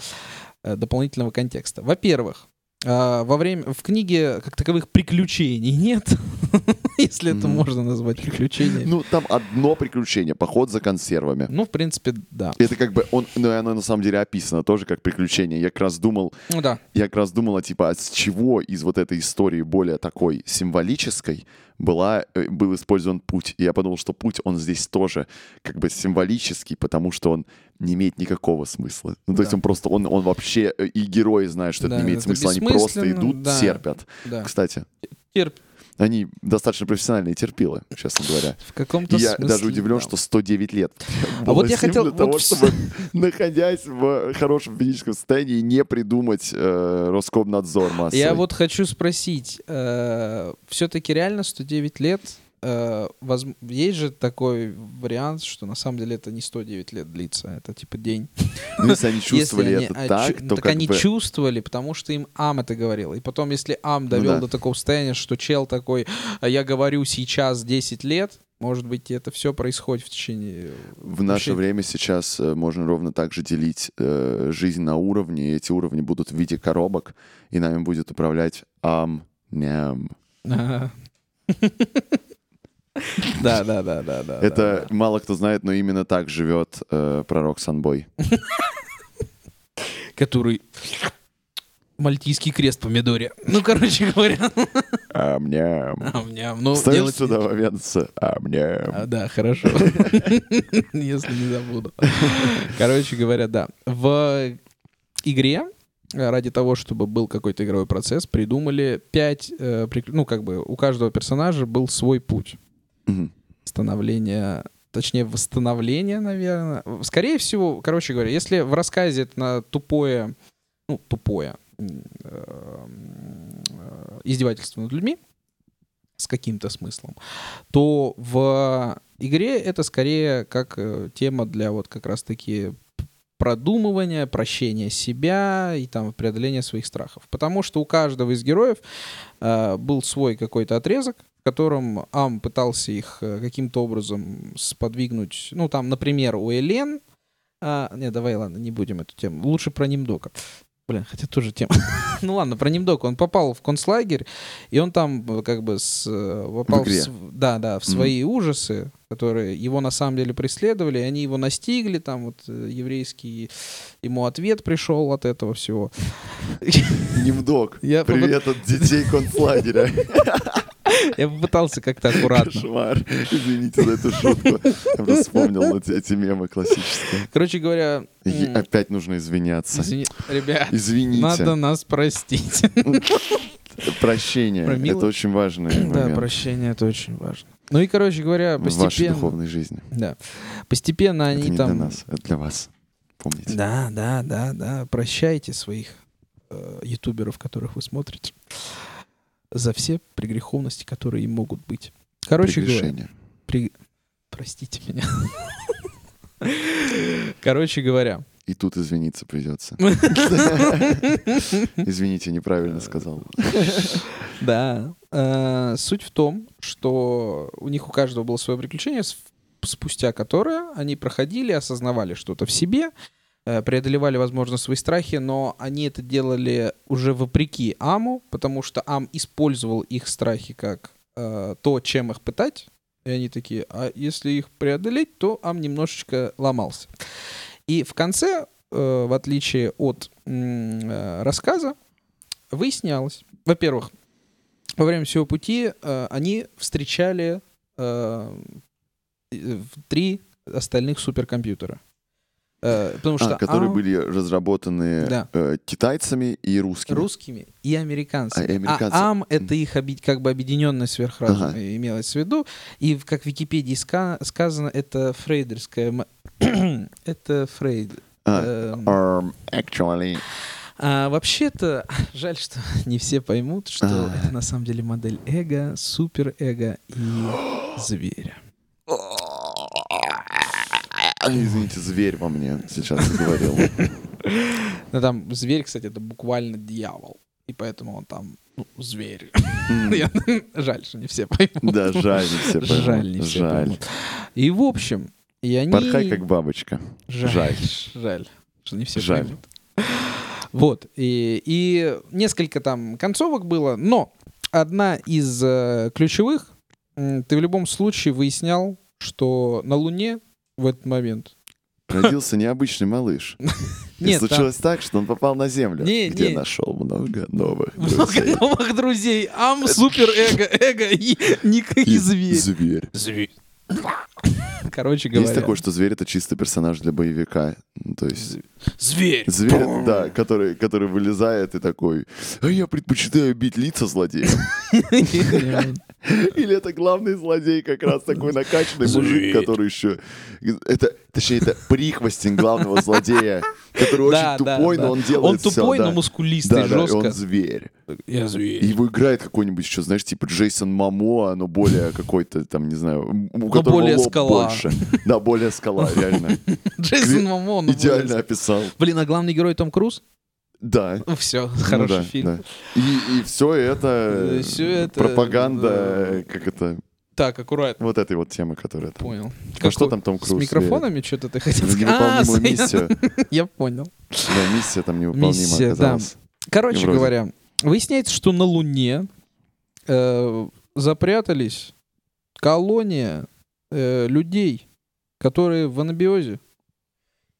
э, дополнительного контекста. Во-первых, э, во время в книге как таковых приключений нет, если это можно назвать приключениями. Ну, там одно приключение, поход за консервами. Ну, в принципе, да. Это как бы, он, ну, и оно на самом деле описано тоже как приключение. Я как раз думал, Ну да. я как раз думала, типа, а с чего из вот этой истории более такой символической была, э, был использован путь. И я подумал, что путь, он здесь тоже как бы символический, потому что он не имеет никакого смысла. Ну, то есть Да. он просто, он, он вообще, э, и герои знают, что это Да, не имеет это смысла, они просто идут, да. терпят. Да. Кстати, Терп- они достаточно профессиональные терпилы, честно говоря. В каком-то я смысле, даже удивлен, да. что 109 лет. А вот я хотел- Для того, вот чтобы, находясь в хорошем физическом состоянии, не придумать э, Роскомнадзор массовый. Я вот хочу спросить, все-таки реально 109 лет? Э, возм- Есть же такой вариант, что на самом деле это не 109 лет длится, это типа день. Ну, если они чувствовали Если они, это а, так, чу- то так они бы... чувствовали, потому что им Ам это говорил. И потом, если Ам довел да. до такого состояния, что чел такой, «А я говорю сейчас 10 лет, может быть, это все происходит в течение... В наше вообще- время сейчас э, можно ровно так же делить э, жизнь на уровни, и эти уровни будут в виде коробок, и нами будет управлять ам, ням. Да, да, да, да, да. Это мало кто знает, но именно так живет э, пророк Санбой. который мальтийский крест помидоре. Ну, короче говоря. Ам, ням. Ам-ням. Ну, Вставил делать сюда нечего. момент с ам, ням. А, да, хорошо. Если не забуду. Короче говоря, да. В игре ради того, чтобы был какой-то игровой процесс, придумали пять, э, ну, как бы у каждого персонажа был свой путь Мгм. становления, точнее, восстановления, наверное. Скорее всего, короче говоря, если в рассказе это на тупое, ну, тупое э, э, издевательство над людьми с каким-то смыслом, то в игре это скорее как э, тема для вот как раз-таки продумывания, прощения себя и там преодоления своих страхов. Потому что у каждого из героев э, был свой какой-то отрезок, в котором Ам пытался их э, каким-то образом сподвигнуть. Ну, там, например, у Элен... а, не, давай, ладно, не будем эту тему. Лучше про Нимдока. Блин, хотя тоже тема. ну ладно, про Нимдока. Он попал в концлагерь, и он там э, как бы с, э, попал В св- да, да, в свои ужасы, которые его на самом деле преследовали, они его настигли, там вот еврейский ему ответ пришел от этого всего. Немдок. Я попыт- Привет от детей концлагеря. Я попытался как-то аккуратно. Кошмар. Извините за эту шутку. Я просто вспомнил эти, эти мемы классические. Короче говоря, И опять нужно извиняться. извини- ребят, Извините. надо нас простить. Прощение. Про Это очень важный Да, прощение это очень важно. Ну и, короче говоря, в вашей постепенно... духовной жизни. Да. Постепенно Это они не там... для нас, это для вас. Помните. Да, да, да, да. Прощайте своих э, ютуберов, которых вы смотрите, за все пригреховности, которые им могут быть. Короче говоря, при- простите меня. Короче говоря, И тут извиниться придется. Извините, неправильно сказал. да, э, суть в том, что у них у каждого было свое приключение, спустя которое они проходили, осознавали что-то в себе, преодолевали, возможно, свои страхи, но они это делали уже вопреки Аму, потому что Ам использовал их страхи как э, то, чем их пытать. И они такие, а если их преодолеть, то Ам немножечко ломался. И в конце, э, в отличие от э, рассказа, выяснялось, во-первых, во время всего пути э, они встречали э, э, три остальных суперкомпьютера. Э, потому что А, которые Ам- были разработаны Да. э, китайцами и русскими. русскими и американцами. А, и американцы. АМ — это их оби- как бы объединенный сверхразум, Ага. имелось в виду. И как в Википедии ска- сказано, это фрейдерская... это Фрейд. А, Эм, um, actually. А вообще-то, жаль, что не все поймут, что А. это на самом деле модель эго, суперэго и зверя. Извините, зверь во мне сейчас говорил. Ну там зверь, кстати, это буквально дьявол. И поэтому он там ну, зверь. Жаль, что не все поймут. Да, жаль, не все поймут. Жаль, не все Жаль. поймут. И в общем, и они... Порхай как бабочка. Жаль, жаль. жаль, что не все Жаль. поймут. Вот, и, и несколько там концовок было, но одна из э, ключевых, ты в любом случае выяснял, что на Луне в этот момент... Родился необычный малыш. И Нет, там случилось так, что он попал на Землю, Не, где не. нашел много новых много друзей. новых друзей. Ам, супер, эго, эго и Ника и И зверь. Зверь. Зверь. Короче говоря. Есть такое, что зверь это чисто персонаж для боевика. Ну, То есть Зверь. зверь, это, да, который, который вылезает и такой, а я предпочитаю бить лица злодеям. Или это главный злодей, как раз такой накачанный мужик, который еще... Это, точнее, это прихвостень главного злодея, который очень тупой, но он делает Он всё, тупой, но мускулистый, жестко. он зверь. Я зверь. его играет какой-нибудь еще, знаешь, типа Джейсон Мамо, но более какой-то там, не знаю, у которого более скала. больше. Да, более скала, реально. Джейсон Мамон. Идеально описал. Блин, а главный герой Том Круз? Да. Ну все, Ну хороший да, фильм. да. И, и все это, Э, всё это, пропаганда, да. как это, Так, аккуратно. вот этой вот темы, которая там. Понял. А что там Том Круз? С микрофонами что-то ты хотел сказать? А, Невыполнимую миссию. Я понял. Да, миссия там невыполнима Миссия, да. оказалась. Короче Вроде. говоря, выясняется, что на Луне э, запрятались колония э, людей, которые в анабиозе.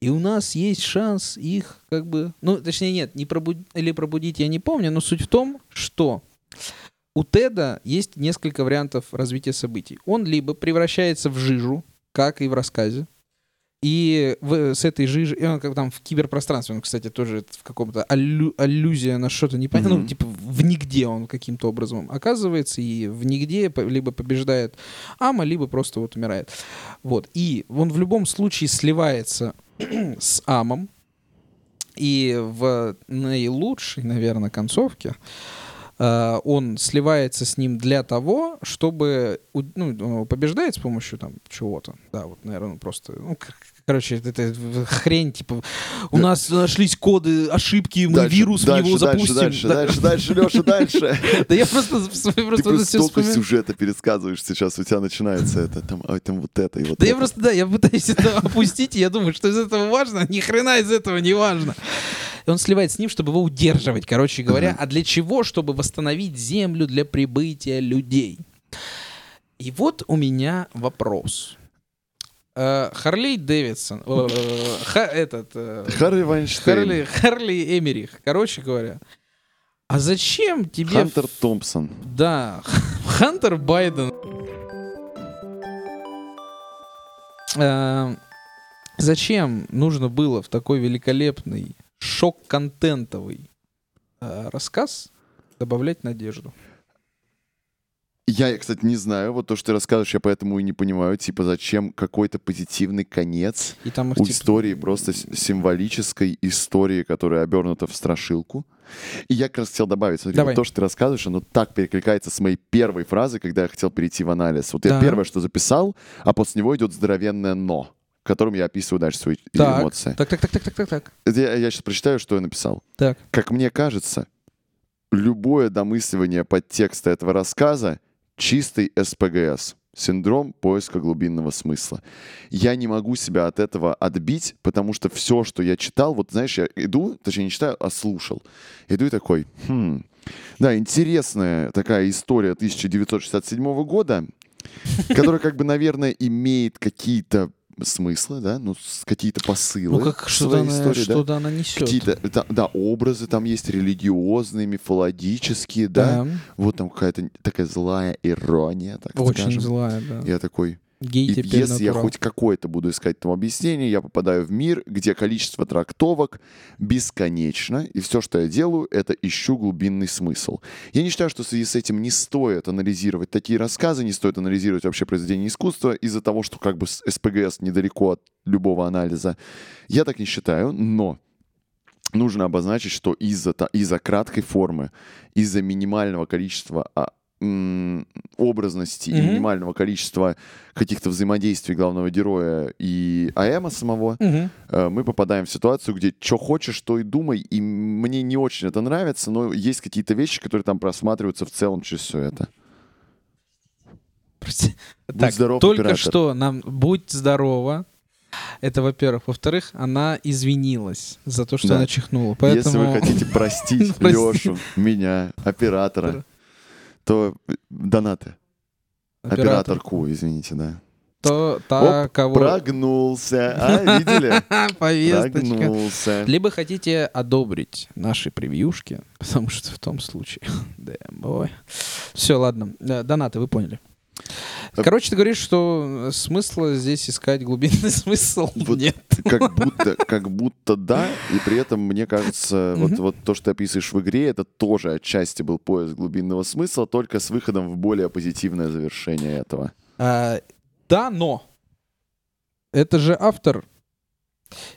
И у нас есть шанс их как бы... Ну, точнее, нет, не пробудить или пробудить я не помню, но суть в том, что у Теда есть несколько вариантов развития событий. Он либо превращается в жижу, как и в рассказе, и в- с этой жижей, и он как там в киберпространстве, он, кстати, тоже в каком-то аллю- аллюзия на что-то непонятное, ну, Мгм. типа в нигде он каким-то образом оказывается, и в нигде либо побеждает Ама, либо просто вот умирает. Вот, и он в любом случае сливается с Амом, и в наилучшей, наверное, концовке э, он сливается с ним для того, чтобы ну, побеждает с помощью там чего-то. Да, вот, наверное, просто. Ну, короче, это, хрень, типа, у Да. нас нашлись коды, ошибки, мы Дальше, вирус дальше, в него дальше, запустим. Дальше, Да. дальше, дальше, Леша, дальше. Да я просто, просто, столько сюжета пересказываешь сейчас, у тебя начинается это, там, а, там вот это и вот Да я просто, да, я пытаюсь это опустить, и я думаю, что из этого важно, ни хрена из этого не важно. И он сливает с ним, чтобы его удерживать, короче говоря. А для чего? Чтобы восстановить землю для прибытия людей. И вот у меня вопрос. Э, Харлей Дэвидсон, э, Ха- этот, э, Харри Вайнштейн, Харли, Харли Эмерих, короче говоря. А зачем тебе... Хантер Томпсон. Да, Хантер Байден. Э, Зачем нужно было в такой великолепный шок-контентовый э, рассказ добавлять надежду? Я, кстати, не знаю, вот то, что ты рассказываешь, я поэтому и не понимаю, типа, зачем какой-то позитивный конец И там их у типа- истории, просто символической истории, которая обернута в страшилку. И я как раз хотел добавить, смотри, Давай. вот то, что ты рассказываешь, оно так перекликается с моей первой фразой, когда я хотел перейти в анализ. Вот я Да. первое, что записал, а после него идет здоровенное «но», в котором я описываю дальше свои Так, эмоции. так, так, так, так, так, так, так. Это Я, сейчас прочитаю, что я написал. Так. Как мне кажется, любое домысливание подтекста этого рассказа — чистый СПГС. Синдром поиска глубинного смысла. Я не могу себя от этого отбить, потому что все, что я читал, вот знаешь, я иду, точнее не читаю, а слушал. Иду и такой, хм, да, интересная такая история 1967 года, которая как бы, наверное, имеет какие-то смыслы, да, ну, какие-то посылы. Ну, как что-то она, истории, да. что-то она несет. Какие-то, да, да, образы там есть религиозные, мифологические, да. Вот там какая-то такая злая ирония, так Очень скажем. злая, да. Я такой, Гей и теперь если я натурал. хоть какое-то буду искать там объяснение, я попадаю в мир, где количество трактовок бесконечно, и все, что я делаю, это ищу глубинный смысл. Я не считаю, что в связи с этим не стоит анализировать такие рассказы, не стоит анализировать вообще произведение искусства из-за того, что как бы СПГС недалеко от любого анализа. Я так не считаю, но нужно обозначить, что из-за из-за краткой формы, из-за минимального количества образности и Мгм. минимального количества каких-то взаимодействий главного героя и АЭМа самого, э, мы попадаем в ситуацию, где что хочешь, то и думай. И мне не очень это нравится, но есть какие-то вещи, которые там просматриваются в целом через все это. Прости. Будь Так, здоров, только оператор. что нам «Будь здорова». Это, во-первых. Во-вторых, она извинилась за то, что Да. она чихнула. Поэтому... Если вы хотите простить Прости. Лешу, меня, оператора, то э, донаты. Оператор, Операторку, извините, да. то та, кого... Прогнулся. А, видели? Повесточка. Прогнулся. Либо хотите одобрить наши превьюшки, потому что в том случае... Все, ладно. Э, Донаты, вы поняли. Короче, ты говоришь, что смысла здесь искать глубинный смысл Вот нет. Как будто, как будто да, и при этом, мне кажется, вот, вот то, что ты описываешь в игре, это тоже отчасти был поиск глубинного смысла, только с выходом в более позитивное завершение этого. А, да, но это же автор.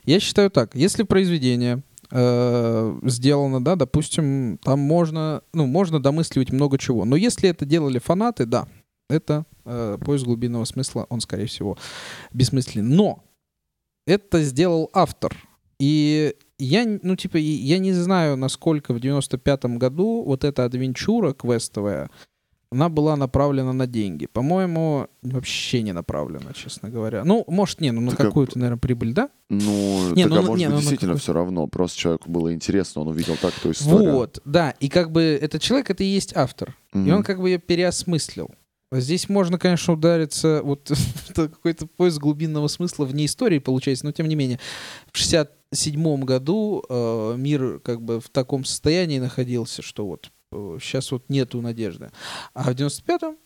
Я считаю так, если произведение э, сделано, да, допустим, там можно, ну, можно домысливать много чего. Но если это делали фанаты, да, это э, поиск глубинного смысла, он, скорее всего, бессмысленный. Но это сделал автор. И я, ну, типа, и я не знаю, насколько в 95-м году вот эта адвенчура квестовая, она была направлена на деньги. По-моему, вообще не направлена, честно говоря. Ну, может, не, ну на Так, какую-то, наверное, прибыль, да? Ну, Не, так, ну, а ну, может не, быть, ну, действительно какой- все равно. Просто человеку было интересно, он увидел так эту историю. Вот, да. И как бы этот человек, это и есть автор. И Мгм. он как бы ее переосмыслил. Здесь можно, конечно, удариться, вот это какой-то поиск глубинного смысла вне истории получается, но тем не менее. В 67 году э, мир как бы в таком состоянии находился, что вот сейчас вот нету надежды. А в 95-м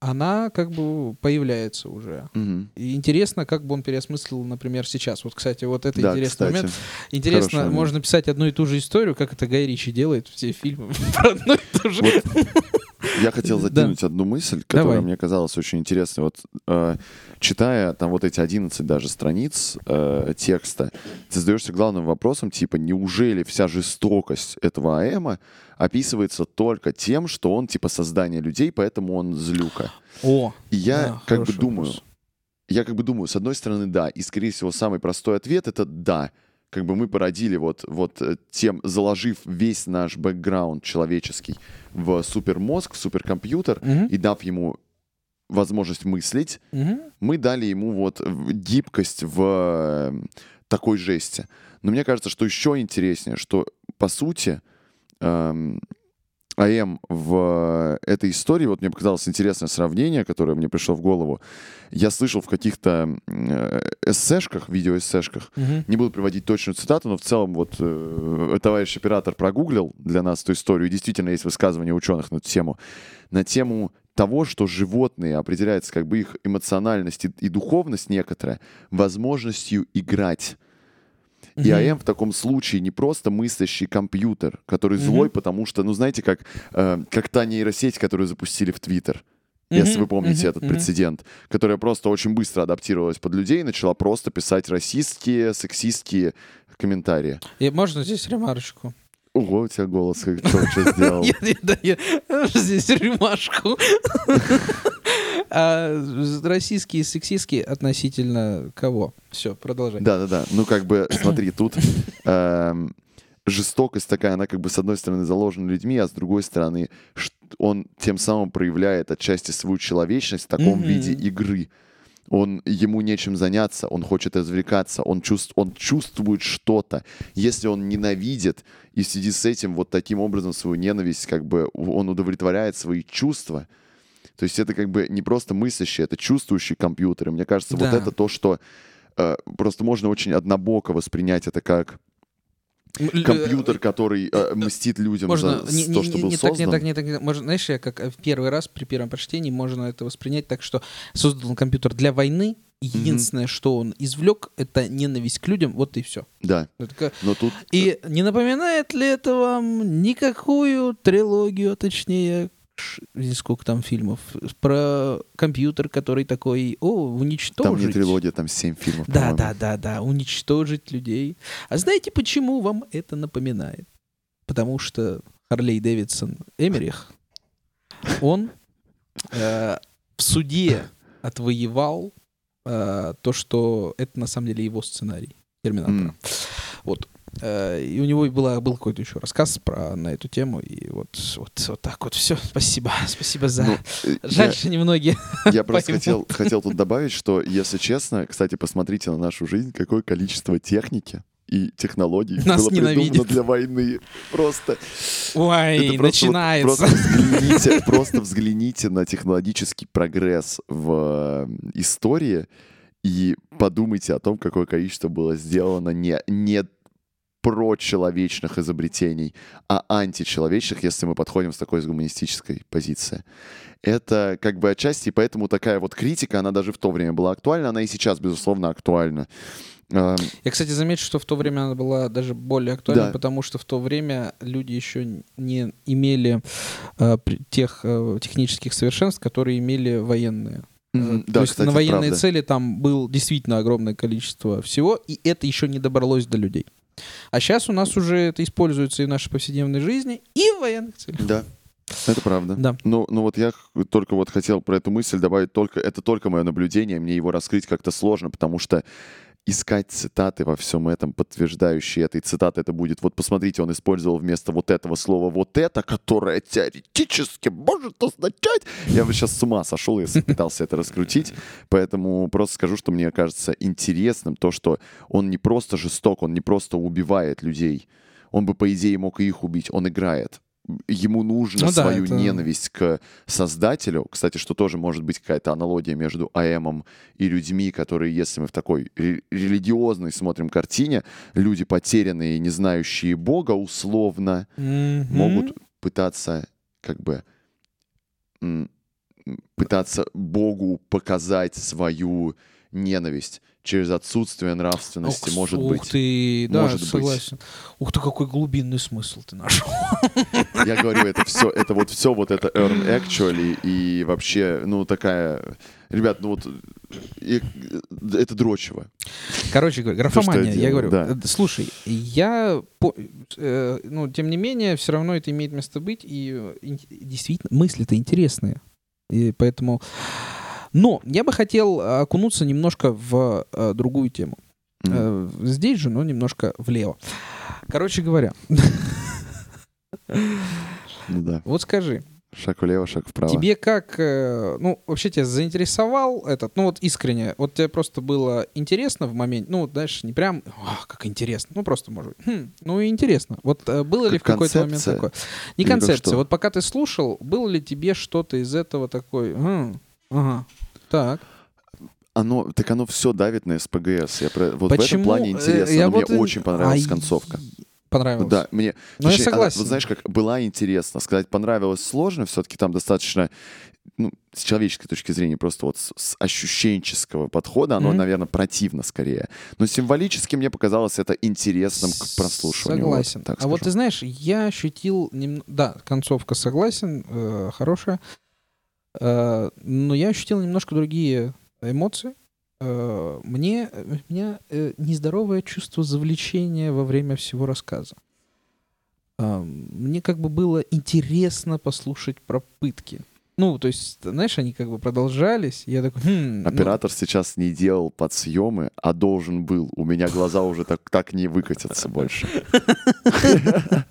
она как бы появляется уже. Мгм. И интересно, как бы он переосмыслил, например, сейчас. Вот, кстати, вот это Да, интересный кстати. момент. Интересно, Хороший момент. можно писать одну и ту же историю, как это Гай Ричи делает, все фильмы про одно и то же. Вот Я хотел Да. закинуть одну мысль, которая Давай. мне казалась очень интересной. Вот э, читая там вот эти 11 даже страниц э, текста, ты задаешься главным вопросом, типа, неужели вся жестокость этого АЭМа описывается только тем, что он типа создание людей, поэтому он злюка. О, И я Да, как бы думаю, вопрос. я как бы думаю, с одной стороны, да, и, скорее всего, самый простой ответ — это да. Как бы мы породили вот, вот э, тем, заложив весь наш бэкграунд человеческий в супермозг, в суперкомпьютер, Мгм. и дав ему возможность мыслить, Мгм. мы дали ему вот гибкость в э, такой жести. Но мне кажется, что еще интереснее, что по сути эм, АМ в этой истории, вот мне показалось интересное сравнение, которое мне пришло в голову. Я слышал в каких-то э, эссешках, видеоэссешках, Мгм. не буду приводить точную цитату, но в целом вот э, товарищ оператор прогуглил для нас эту историю. И действительно есть высказывания ученых на эту тему. На тему того, что животные определяются как бы их эмоциональность и, и духовность некоторая возможностью играть. И. АМ в таком случае не просто мыслящий компьютер, который злой, потому что, ну знаете, как, э, как та нейросеть, которую запустили в Твиттер. Если вы помните мгм, этот мгм. прецедент, которая просто очень быстро адаптировалась под людей и начала просто писать расистские, сексистские комментарии. И можно здесь ремарочку? Ого, у тебя голос, как что сделал. Здесь ремашку. А российские сексистские относительно кого? Все, продолжай. Да-да-да. Ну, как бы, смотри, тут эм, жестокость такая, она как бы с одной стороны заложена людьми, а с другой стороны он тем самым проявляет отчасти свою человечность в таком Мгм. виде игры. Он, ему нечем заняться, он хочет развлекаться, он, чувств, он чувствует что-то. Если он ненавидит и связи с этим вот таким образом свою ненависть, как бы он удовлетворяет свои чувства, то есть это как бы не просто мыслящий, это чувствующий компьютер. И мне кажется, вот Да. это то, что э, просто можно очень однобоко воспринять это как компьютер, который э, мстит людям Можно за не, то, не- что был не так, не создан. так, не так, не так. Можно, знаешь, я как э, в первый раз при первом прочтении можно это воспринять так, что создан компьютер для войны, единственное, что он извлек, это ненависть к людям, вот и все. Да, но тут И не напоминает ли это вам никакую трилогию, а точнее, сколько там фильмов, про компьютер, который такой, о, уничтожить. там не трилогия, там семь фильмов, Да, да, да, да, уничтожить людей. А знаете, почему вам это напоминает? Потому что Харлей Дэвидсон Эмерих, он э, в суде отвоевал э, то, что это на самом деле его сценарий Терминатора. М. Вот. Э, И у него была, был какой-то еще рассказ про, на эту тему. И вот, вот, вот так вот. Все, спасибо. Спасибо за... Ну, Жаль, я- что немногие Я просто хотел, хотел тут добавить, что, если честно, кстати, посмотрите на нашу жизнь, какое количество техники и технологий Нас было придумано ненавидят. для войны. Просто, Ой, это просто, вот- начинается. просто, взгляните, просто взгляните на технологический прогресс в э, истории и подумайте о том, какое количество было сделано не, не прочеловечных изобретений, а античеловечных, если мы подходим с такой с гуманистической позиции. Это как бы отчасти, и поэтому такая вот критика, она даже в то время была актуальна, она и сейчас, безусловно, актуальна. Эм, Я, кстати, замечу, что в то время она была даже более актуальна, Да. потому что в то время люди еще не имели э, тех э, технических совершенств, которые имели военные. Мгм. Э, Да, То есть кстати, на военные правда. цели там было действительно огромное количество всего, и это еще не добралось до людей. А сейчас у нас уже это используется и в нашей повседневной жизни, и в военных целях. Да, это правда. Да. Ну, ну вот я только вот хотел про эту мысль добавить только, это только мое наблюдение, мне его раскрыть как-то сложно, потому что искать цитаты во всем этом, подтверждающие этой цитаты, это будет, вот посмотрите, он использовал вместо вот этого слова вот это, которое теоретически может означать. Я бы сейчас с ума сошел, если пытался это раскрутить, поэтому просто скажу, что мне кажется интересным то, что он не просто жесток, он не просто убивает людей, он бы, по идее, мог и их убить, он играет. Ему нужно Ну да, свою это- ненависть к создателю, кстати, что тоже может быть какая-то аналогия между АМом и людьми, которые, если мы в такой ре- религиозной смотрим картине, люди потерянные, не знающие Бога, условно, Мгм. могут пытаться как бы пытаться Богу показать свою ненависть через отсутствие нравственности, Ух, может ух быть. ты, да, Может быть. согласен. Ух ты, какой глубинный смысл ты нашел. Я говорю, это все, это вот все вот это earn actually и вообще, ну такая, ребят, ну вот и- это дрочево. Короче говоря, То, что я графомания, я, говорю. да. э, Слушай, я, по- э, ну, тем не менее, все равно это имеет место быть, и э, ин- действительно, мысли-то интересные. И поэтому... Но я бы хотел окунуться немножко в э, другую тему. Э, здесь же, но немножко влево. Короче говоря, Ну да, вот скажи, шаг влево, шаг вправо. Тебе как, э, ну, вообще тебя заинтересовал этот, ну вот искренне, вот тебе просто было интересно в моменте, ну, вот, знаешь, не прям, «Ах, как интересно, ну просто, может быть, «Хм, ну и интересно. Вот э, было ли Как в какой-то момент такое? Не Или концепция, вот пока ты слушал, было ли тебе что-то из этого такой, «Хм, ага, так. Оно, так оно все давит на СПГС. Я про- вот в этом Почему, плане э, интересно, я но мне вот и- очень понравилась Ай, концовка. Понравилось. Да, мне... Ну, я точнее, она, согласен. вот знаешь, как была интересно. Сказать понравилось сложно, все-таки там достаточно, ну, с человеческой точки зрения, просто вот с, с ощущенческого подхода, оно, Мгм. наверное, противно скорее. Но символически мне показалось это интересным к прослушиванию. вот, Согласен. так а вот скажу. ты знаешь, я ощутил, нем- да, концовка согласен, э, хорошая, Э, но я ощутил немножко другие эмоции. Э, мне, у меня э, нездоровое чувство завлечения во время всего рассказа. Э, мне как бы было интересно послушать про пытки. Ну, то есть, знаешь, они как бы продолжались. Я такой, хм, ну, Оператор сейчас не делал подсъемы, а должен был. У меня глаза уже так, так не выкатятся больше.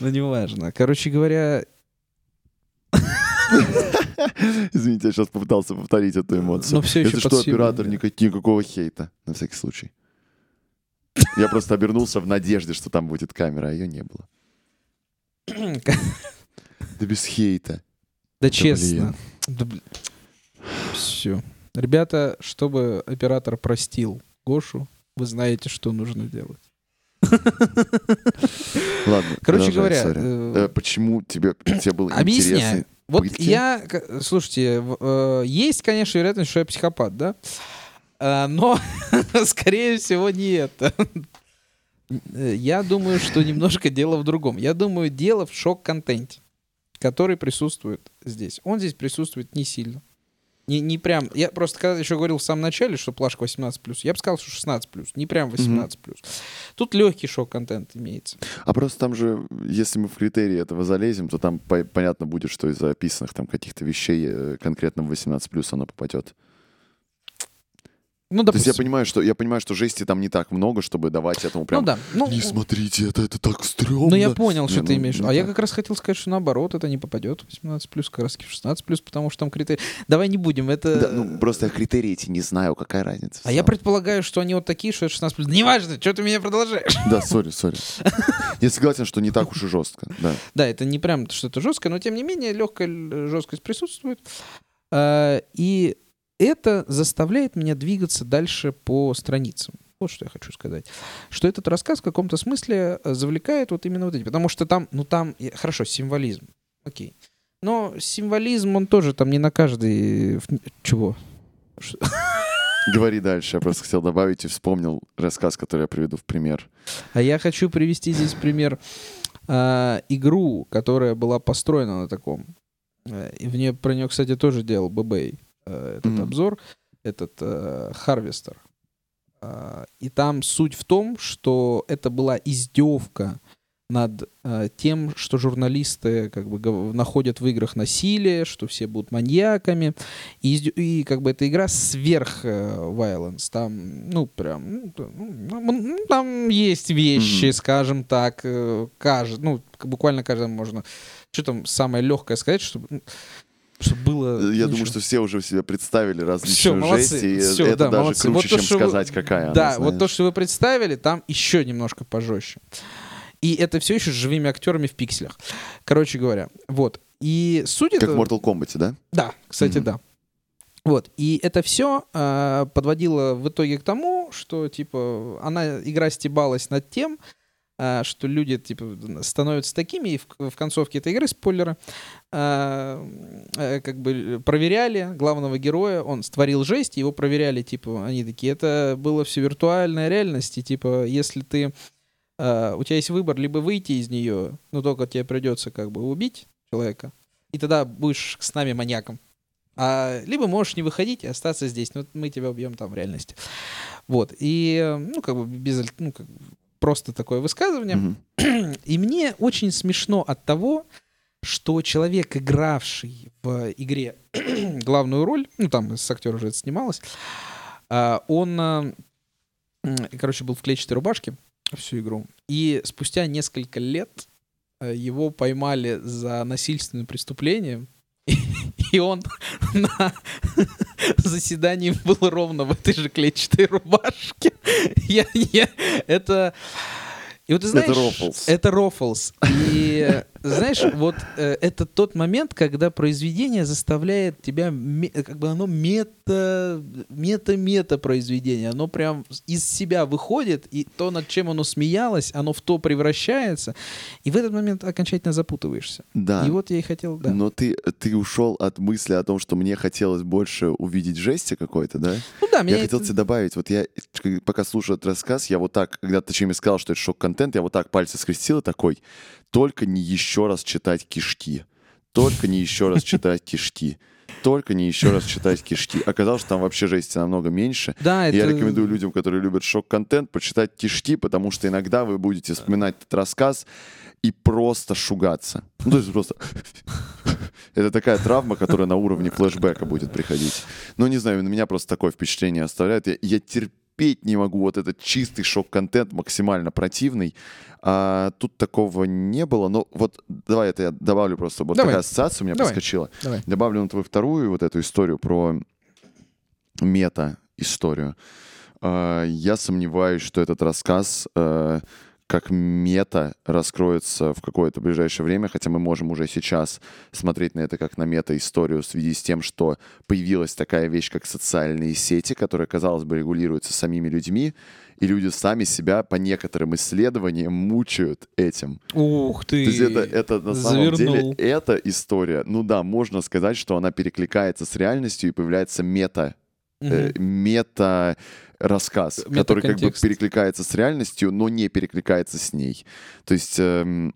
ну, неважно. Короче говоря, Извините, я сейчас попытался повторить эту эмоцию. Но всё ещё Если что, оператор, да. никак- никакого хейта, на всякий случай. Я просто обернулся в надежде, что там будет камера, а ее не было. Да без хейта. да честно. блин. Все. Ребята, чтобы оператор простил Гошу, вы знаете, что нужно делать. Ладно, Короче говоря, э, Э, почему тебе, тебе было Объясняю. интересно? Вот пытки? я, слушайте, э, есть, конечно, вероятность, что я психопат, да? Э, Но, скорее всего, не это. Э, Я думаю, что немножко дело в другом. Я думаю, дело в шок-контенте, который присутствует здесь. Он здесь присутствует не сильно. Не, не прям. Я просто когда еще говорил в самом начале, что плашка 18+, я бы сказал, что 16+, не прям 18+. Тут легкий шок-контент имеется. А просто там же, если мы в критерии этого залезем, то там по- понятно будет, что из описанных там каких-то вещей э, конкретно в 18+, оно попадет. Ну, То есть я понимаю, что я понимаю, что жести там не так много, чтобы давать этому прям. Ну да. Ну, Не смотрите, это, это так стрёмно. Ну, я понял, что Не, ты ну, имеешь. в виду. ну А я так. как раз хотел сказать, что наоборот, это не попадет в 18 плюс, как раз в 16 плюс, потому что там критерии. Давай не будем, это. Да, ну, просто я критерии эти не знаю, какая разница. А я предполагаю, что они вот такие, что это 16 плюс. Неважно, что ты меня продолжаешь. Да, сори, сори. Я согласен, что не так уж и жестко. Да. Да, это не прям что-то жесткое, но тем не менее легкая жесткость присутствует. А, И это заставляет меня двигаться дальше по страницам. Вот что я хочу сказать. Что этот рассказ в каком-то смысле э, завлекает вот именно вот эти. Потому что там, ну там, э, хорошо, символизм. Окей. Но символизм, он тоже там не на каждый... в- Чего? Говори дальше. Я просто хотел добавить и вспомнил рассказ, который я приведу в пример. А я хочу привести здесь пример а, игру, которая была построена на таком. Э, И в нее про нее, кстати, тоже делал Бэбэй э, этот Мгм. обзор, этот э, Харвестер. А, И там суть в том, что это была издевка над э, тем, что журналисты как бы находят в играх насилие, что все будут маньяками. И, и как бы эта игра сверх э, violence. Там, ну, прям, ну, ну, м, там есть вещи, Мгм. скажем так, э, кажд- ну, буквально каждому можно. Что там самое легкое сказать, чтобы, ну, чтобы было... Я ну, думаю, что все уже себе представили Всё, различные молодцы, жести, и всё, это да, даже молодцы. круче, Вот то, чем что вы- сказать, какая она, Да, вот то, что вы представили, там еще немножко пожестче. И это все еще с живыми актерами в пикселях. Короче говоря, вот. И суть Как в Mortal Kombat, да? Да, кстати, Мгм. да. Вот. И это все подводило в итоге к тому, что, типа, она, игра стебалась над тем, а, что люди, типа, становятся такими, и в, в концовке этой игры, спойлеры, а, э, как бы проверяли главного героя, он створил жесть, его проверяли, типа, они такие, это было все виртуальная реальность, и, типа, если ты, а, у тебя есть выбор, либо выйти из нее, но только тебе придется, как бы, убить человека, и тогда будешь с нами маньяком. А, либо можешь не выходить и остаться здесь, но мы тебя убьем там в реальности. Вот. И, э, ну, как бы без, ну, как просто такое высказывание. Мгм. И мне очень смешно от того, что человек, игравший в игре главную роль, ну, там с актером уже это снималось, а, он, а, короче, был в клетчатой рубашке всю игру. И спустя несколько лет э, его поймали за насильственное преступление, и он на заседании был ровно в этой же клетчатой рубашке. Я, я, это... И вот ты знаешь, Это Рофлс. Это Рофлс. И знаешь, вот э, это тот момент, когда произведение заставляет тебя, как бы оно мета, мета-мета произведение, оно прям из себя выходит, и то, над чем оно смеялось, оно в то превращается, и в этот момент окончательно запутываешься. Да. И вот я и хотел, да. Но ты, ты ушел от мысли о том, что мне хотелось больше увидеть жести какой-то, да? Ну да, меня Я хотел это- тебе добавить, вот я, пока слушаю этот рассказ, я вот так, когда ты мне сказал, что это шок-контент, я вот так пальцы скрестил и такой, только не еще раз читать кишки, только не еще раз читать кишки, только не еще раз читать кишки. Оказалось, что там вообще жести намного меньше. Да, И Я это- рекомендую людям, которые любят шок-контент, почитать кишки, потому что иногда вы будете вспоминать этот рассказ и просто шугаться. Ну, то есть просто... Это такая травма, которая на уровне флешбека будет приходить. Ну, не знаю, на меня просто такое впечатление оставляет. Я, я терпеть не могу вот этот чистый шок-контент, максимально противный. А тут такого не было. Но вот давай это я добавлю просто. Вот Давай. такая ассоциация у меня Давай. проскочила. Давай. Добавлю на твою вторую вот эту историю про мета-историю. А, Я сомневаюсь, что этот рассказ э, как мета раскроется в какое-то ближайшее время, хотя мы можем уже сейчас смотреть на это как на мета-историю в связи с тем, что появилась такая вещь, как социальные сети, которая, казалось бы, регулируется самими людьми, и люди сами себя по некоторым исследованиям мучают этим. Ух ты! То есть это, это на самом завернул. деле, эта история, ну да, можно сказать, что она перекликается с реальностью и появляется мета, э, мета рассказ, который как бы перекликается с реальностью, но не перекликается с ней. То есть эм,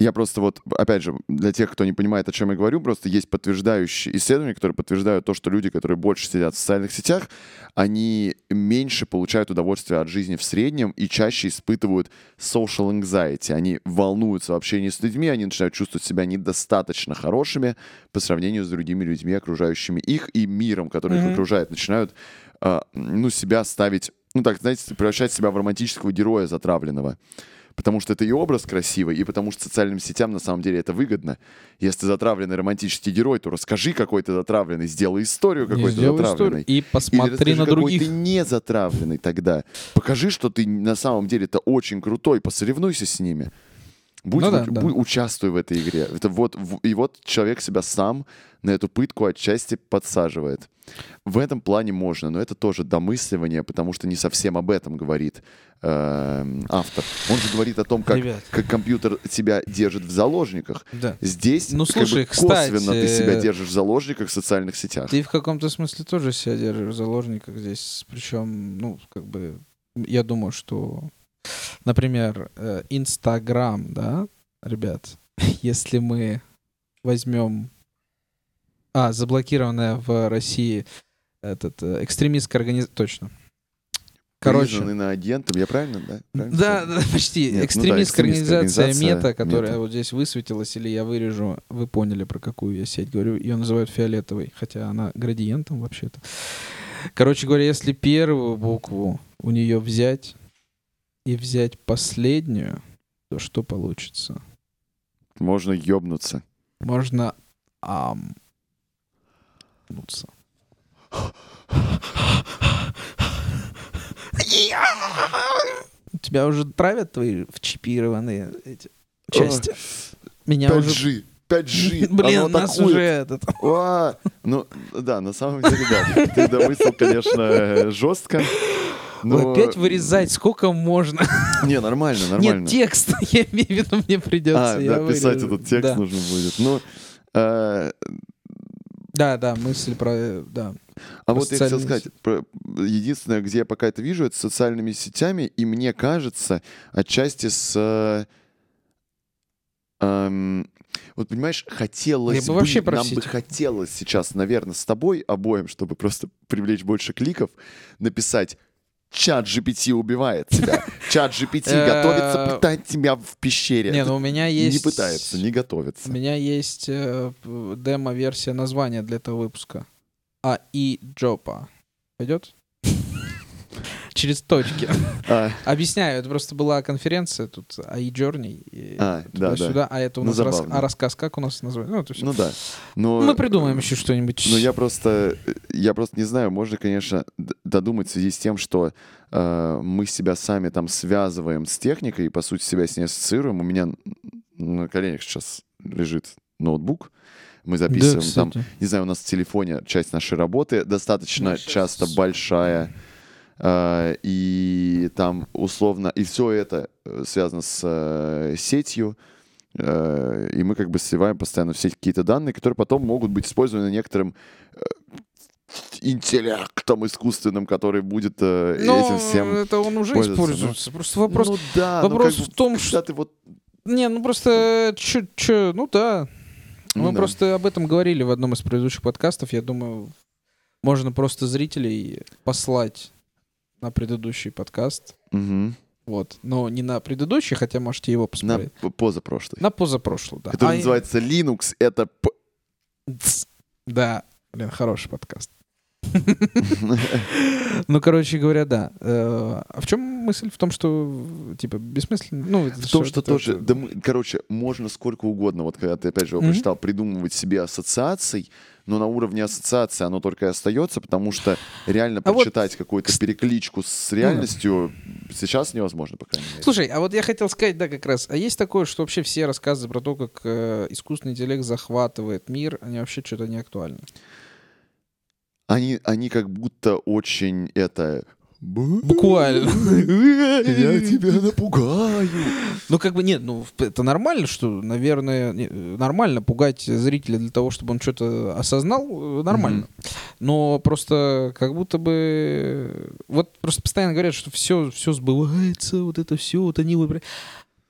я просто вот, опять же, для тех, кто не понимает, о чем я говорю, просто есть подтверждающие исследования, которые подтверждают то, что люди, которые больше сидят в социальных сетях, они меньше получают удовольствие от жизни в среднем и чаще испытывают social anxiety. Они волнуются в общении с людьми, они начинают чувствовать себя недостаточно хорошими по сравнению с другими людьми, окружающими их и миром, который их Мгм. окружает. Начинают, а, ну, себя ставить, ну, так, знаете, превращать себя в романтического героя затравленного. Потому что это и образ красивый, и потому что социальным сетям на самом деле это выгодно. Если ты затравленный романтический герой, то расскажи, какой ты затравленный, сделай историю, какой ты затравленный. историю И посмотри расскажи, на какой других. ты не затравленный тогда. Покажи, что ты на самом деле-то очень крутой, посоревнуйся с ними. Будь, Ну да, в- да. будь- участвуй в этой игре. Это вот, и вот человек себя сам на эту пытку отчасти подсаживает. В этом плане можно, но это тоже домысливание, потому что не совсем об этом говорит эм, автор. Он же говорит о том, как, Ребят. как компьютер тебя держит в заложниках. Да. Здесь Ну, как слушай, бы косвенно кстати, ты себя держишь в заложниках в социальных сетях. Ты в каком-то смысле тоже себя держишь в заложниках здесь. Причем, ну, как бы, я думаю, что, например, э, Инстаграм, да, ребят, если мы возьмем... А, заблокированная в России этот э, экстремистская организация... Точно. Короче, на агентом, я правильно, да? Правильно Да, да, почти. Нет, ну да, экстремистская экстремистская организация, организация Мета, которая Мета. вот здесь высветилась, или я вырежу, вы поняли, про какую я сеть говорю. Ее называют фиолетовой, хотя она градиентом вообще-то. Короче говоря, если первую букву у нее взять и взять последнюю, то что получится? Можно ёбнуться. Можно ам. Нуться. Тебя уже травят твои вчипированные эти части? Меня уже 5G. 5G. Блин, оно нас атакует. уже этот... А, ну, да, на самом деле, да. Ты домыслил, конечно, жестко. Но... Опять вырезать, сколько можно? Не, нормально, нормально. Нет, текст, я имею в виду, мне придется. А, да, писать этот текст Да. нужно будет. Ну, э, Да, да, мысль про... э, Да. А вот я хотел сказать, про- единственное, где я пока это вижу, это с социальными сетями, и мне кажется, отчасти с... э, эм, вот понимаешь, хотелось Я бы вообще нам бы хотелось сейчас, наверное, с тобой обоим, чтобы просто привлечь больше кликов, написать Чат GPT убивает тебя. Чат GPT готовится Э, пытать тебя в пещере. Не, ну у меня есть... Не пытается, не готовится. У меня есть э, демо-версия названия для этого выпуска. АИ Джопа. Пойдет? Через точки. А, Объясняю, это просто была конференция тут АИ Journey. и А, да, да. туда-сюда. А это у Ну, нас рас- а рассказ как у нас называется? Ну, ну да. Но, Мы придумаем еще что-нибудь. Ну, я просто, я просто не знаю, можно, конечно, додумать в связи с тем, что э, мы себя сами там связываем с техникой и, по сути, себя с ней ассоциируем. У меня на коленях сейчас лежит ноутбук. Мы Да, записываем там, кстати. не знаю, у нас в телефоне часть нашей работы достаточно Ну, часто с- большая. э, и там условно, и все это э, связано с э, сетью, э, и мы как бы сливаем постоянно в сеть какие-то данные, которые потом могут быть использованы некоторым интеллектом искусственным, который будет э, Ну, этим всем... это он уже используется. Просто вопрос... ну да, ну вопрос как бы, в том, когда что- ты вот... Не, ну просто... Чё, чё, ну да. Ну Мы да. просто об этом говорили в одном из предыдущих подкастов. Я думаю, можно просто зрителей послать на предыдущий подкаст. Мгм. Вот. Но не на предыдущий, хотя можете его На посмотреть. п- позапрошлый. На, позапрошлую, да. Который А- называется Linux. Это. Да, блин, хороший подкаст. Ну, короче говоря, да. Э, А в чем мысль? В том, что, типа, бессмысленно? Ну, В том, что тоже, да короче, можно сколько угодно, вот когда ты опять же прочитал, придумывать себе ассоциаций, но на уровне ассоциации оно только и остается, потому что реально А вот, прочитать какую-то перекличку с реальностью сейчас невозможно, по крайней мере. Слушай, а вот я хотел сказать, да, как раз, а есть такое, что вообще все рассказы про то, как э, искусственный интеллект захватывает мир, они вообще что-то не актуальны? Они, они как будто очень это... Буквально. Я тебя напугаю. Ну, как бы нет, ну, это нормально, что, наверное, не, э, нормально пугать зрителя для того, чтобы он что-то осознал, э, нормально. Но просто как будто бы... э, Вот просто постоянно говорят, что все, все сбывается, вот это все, вот они... выбрали.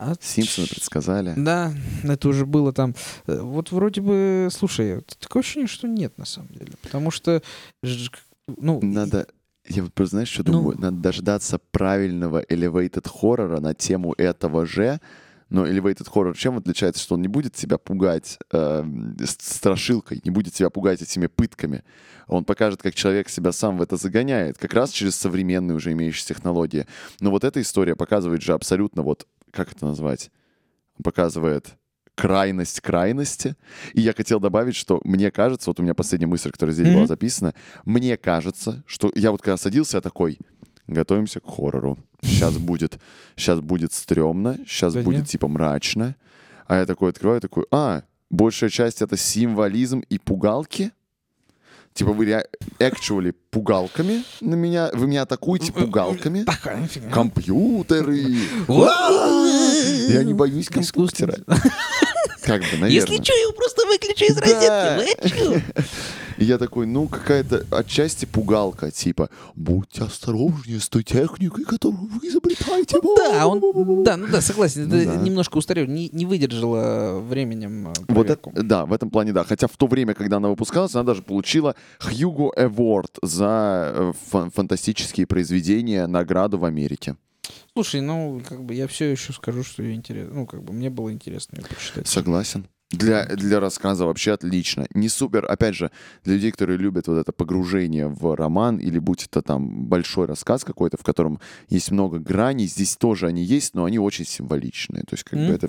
А Симпсоны предсказали. Да, это уже было там. Э, Вот вроде бы, слушай, такое ощущение, что нет на самом деле. Потому что, ну, Надо... Я вот просто, знаешь, что Ну. думаю? Надо дождаться правильного elevated хоррора на тему этого же. Но elevated хоррор чем отличается? Что он не будет тебя пугать э, страшилкой, не будет тебя пугать этими пытками. Он покажет, как человек себя сам в это загоняет, как раз через современные уже имеющиеся технологии. Но вот эта история показывает же абсолютно вот, как это назвать? Показывает крайность крайности. И я хотел добавить, что мне кажется, вот у меня последняя мысль, которая здесь Мгм. была записана, мне кажется, что я вот когда садился, я такой, готовимся к хоррору. Сейчас будет, сейчас будет стрёмно, сейчас Да будет нет. типа мрачно. А я такой открываю, такой, а, большая часть это символизм и пугалки. Типа вы actually пугалками на меня, вы меня атакуете пугалками. такая фигня. Компьютеры. Я не боюсь компьютера. Как бы, наверное. Если что, его просто выключи из розетки. И я такой, ну, какая-то отчасти пугалка, типа, будьте осторожнее с той техникой, которую вы изобретаете. Да, он, да, ну да, согласен, Ну да. немножко устарел, не, не выдержала временем э, Вот проверку. это, да, в этом плане да. Хотя в то время, когда она выпускалась, она даже получила Hugo Award за э, фан- фантастические произведения, награду в Америке. Слушай, ну, как бы я все еще скажу, что ее интересно. Ну, как бы мне было интересно ее почитать. Согласен. Для, для рассказа вообще отлично. Не супер, опять же, для людей, которые любят вот это погружение в роман, или будь это там большой рассказ какой-то, в котором есть много граней, здесь тоже они есть, но они очень символичные. То есть как бы Мгм. это...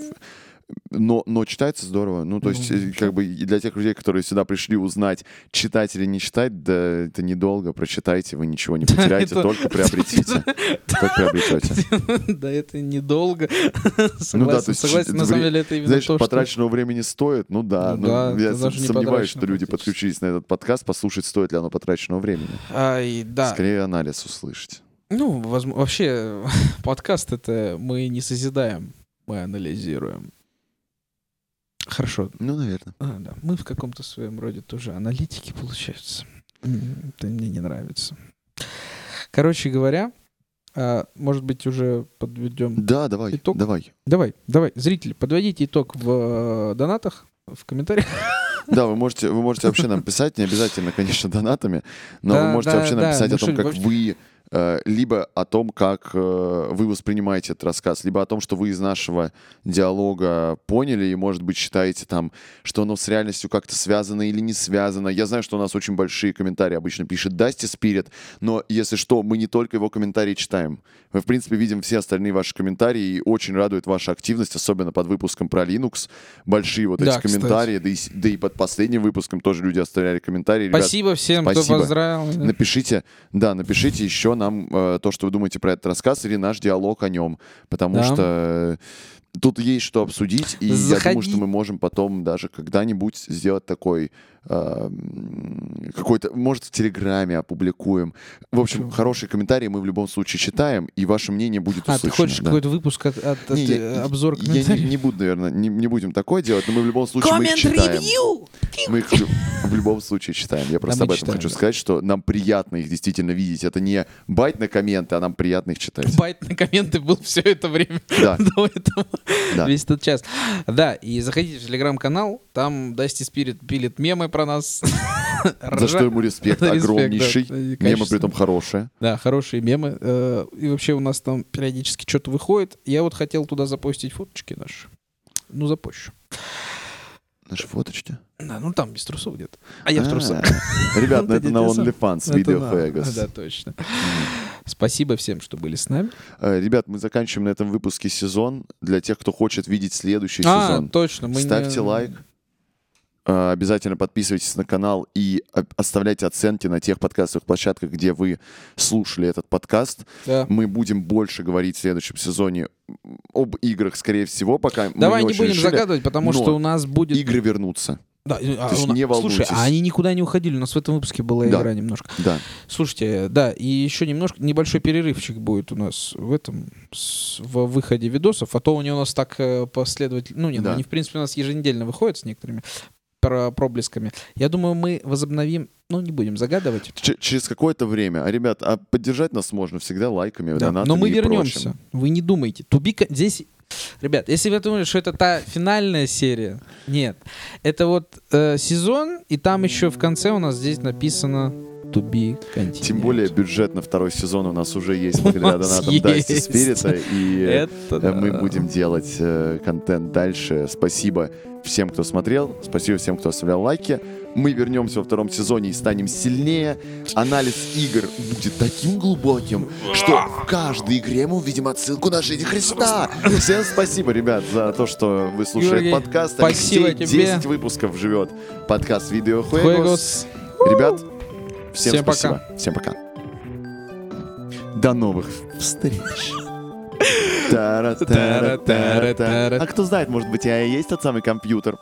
Но, но читается здорово. Ну, то есть, Ну, э, как бы для тех людей, которые сюда пришли узнать, читать или не читать, да это недолго, прочитайте, вы ничего не потеряете, только приобретите. Только приобретете. Да, это недолго. Ну Согласен, есть согласен. На самом деле это именно Знаешь, потраченного времени стоит? Ну да. Ну я сомневаюсь, что люди подключились на этот подкаст, послушать, стоит ли оно потраченного времени. Скорее анализ услышать. Ну, вообще, подкаст это мы не созидаем, мы анализируем. Хорошо. Ну, наверное. А, да. Мы в каком-то своем роде тоже аналитики, получается. Это мне не нравится. Короче говоря, а, может быть, уже подведем. Да, давай, Итог? давай. Давай, давай, зрители, подводите итог в э, донатах, в комментариях. Да, вы можете, вы можете вообще нам писать, не обязательно, конечно, донатами, но Да, вы можете да, вообще да, написать ну о том, как вообще- вы либо о том, как э, вы воспринимаете этот рассказ, либо о том, что вы из нашего диалога поняли и, может быть, считаете там, что оно с реальностью как-то связано или не связано. Я знаю, что у нас очень большие комментарии обычно пишет Дасти Спирит, но, если что, мы не только его комментарии читаем. Мы, в принципе, видим все остальные ваши комментарии, и очень радует ваша активность, особенно под выпуском про Linux. Большие вот Да, эти кстати. комментарии, да и, да и под последним выпуском тоже люди оставляли комментарии. Ребят, Спасибо всем, кто спасибо. поздравил. Да. Напишите, да, напишите еще нам э, то, что вы думаете про этот рассказ или наш диалог о нем, потому Да. что тут есть что обсудить, и я Заходи. думаю, что мы можем потом даже когда-нибудь сделать такой какой-то, может, в Телеграме опубликуем. В общем, Чё? хорошие комментарии мы в любом случае читаем, и ваше мнение будет А, услышано. ты хочешь да. какой-то выпуск от, от- Не, от, я- э, обзор Я не, комментариев? не буду, наверное, не, не будем такое делать, но мы в любом случае мы их читаем. Мы их в лю- в любом случае читаем. Я просто мы об этом читаем, хочу да. сказать, что нам приятно их действительно видеть. Это не байт на комменты, а нам приятно их читать. Байт на комменты был все это время Да, до этого. да. Весь этот час. Да, и заходите в телеграм-канал, там Дасти Спирит пилит мемы про нас. За что ему респект Респект, огромнейший. да, Мемы при этом хорошие. Да, хорошие мемы. Э, И вообще у нас там периодически что-то выходит. Я вот хотел туда запостить фоточки наши. Ну, запущу. Наши фоточки. Да, ну там без трусов где-то. А я в трусах. А, Ребят, ну это на. OnlyFans, видео Хуэгос. Да, точно. Спасибо всем, что были с нами. Э, Ребят, мы заканчиваем на этом выпуске сезон. Для тех, кто хочет видеть следующий А, сезон, точно. ставьте лайк. Э, Обязательно подписывайтесь на канал и оставляйте оценки на тех подкастовых площадках, где вы слушали этот подкаст. Да. Мы будем больше говорить в следующем сезоне об играх, скорее всего, пока мы Давай не очень будем решили. загадывать, потому что у нас будет... Игры вернутся. Да, а, То есть у не Слушай, волнуйтесь. а они никуда не уходили. У нас в этом выпуске была Да. игра немножко. Да. Слушайте, да, и еще немножко небольшой перерывчик будет у нас в этом с- в выходе видосов, а то они у нас так э, последовательно, ну не, ну, Да. они в принципе у нас еженедельно выходят с некоторыми проблесками. Я думаю, мы возобновим, ну не будем загадывать. Ч- через какое-то время. А, ребят, а поддержать нас можно всегда лайками, Да, донатами Но мы вернемся. прочим. Вы не думайте. Тубика здесь. Ребят, если вы думаете, что это та финальная серия, нет. Это вот э, сезон, и там еще в конце у нас здесь написано To be continued. Тем более бюджет на второй сезон у нас уже есть благодаря донатам есть. Спирита. И э, мы будем делать э, контент дальше. Спасибо всем, кто смотрел. Спасибо всем, кто оставлял лайки. Мы вернемся во втором сезоне и станем сильнее. Анализ игр будет таким глубоким, что в каждой игре мы увидим отсылку на жизнь Христа. Всем спасибо, ребят, за то, что вы слушали Георгий, подкаст. спасибо Алексей, тебе. 10 выпусков живет подкаст Видео Хуэгос. Хуэгос. Ребят, всем, Всем спасибо. Всем пока. До новых встреч. Тара-тара-тара-тара. А кто знает, может быть, я и есть тот самый компьютер.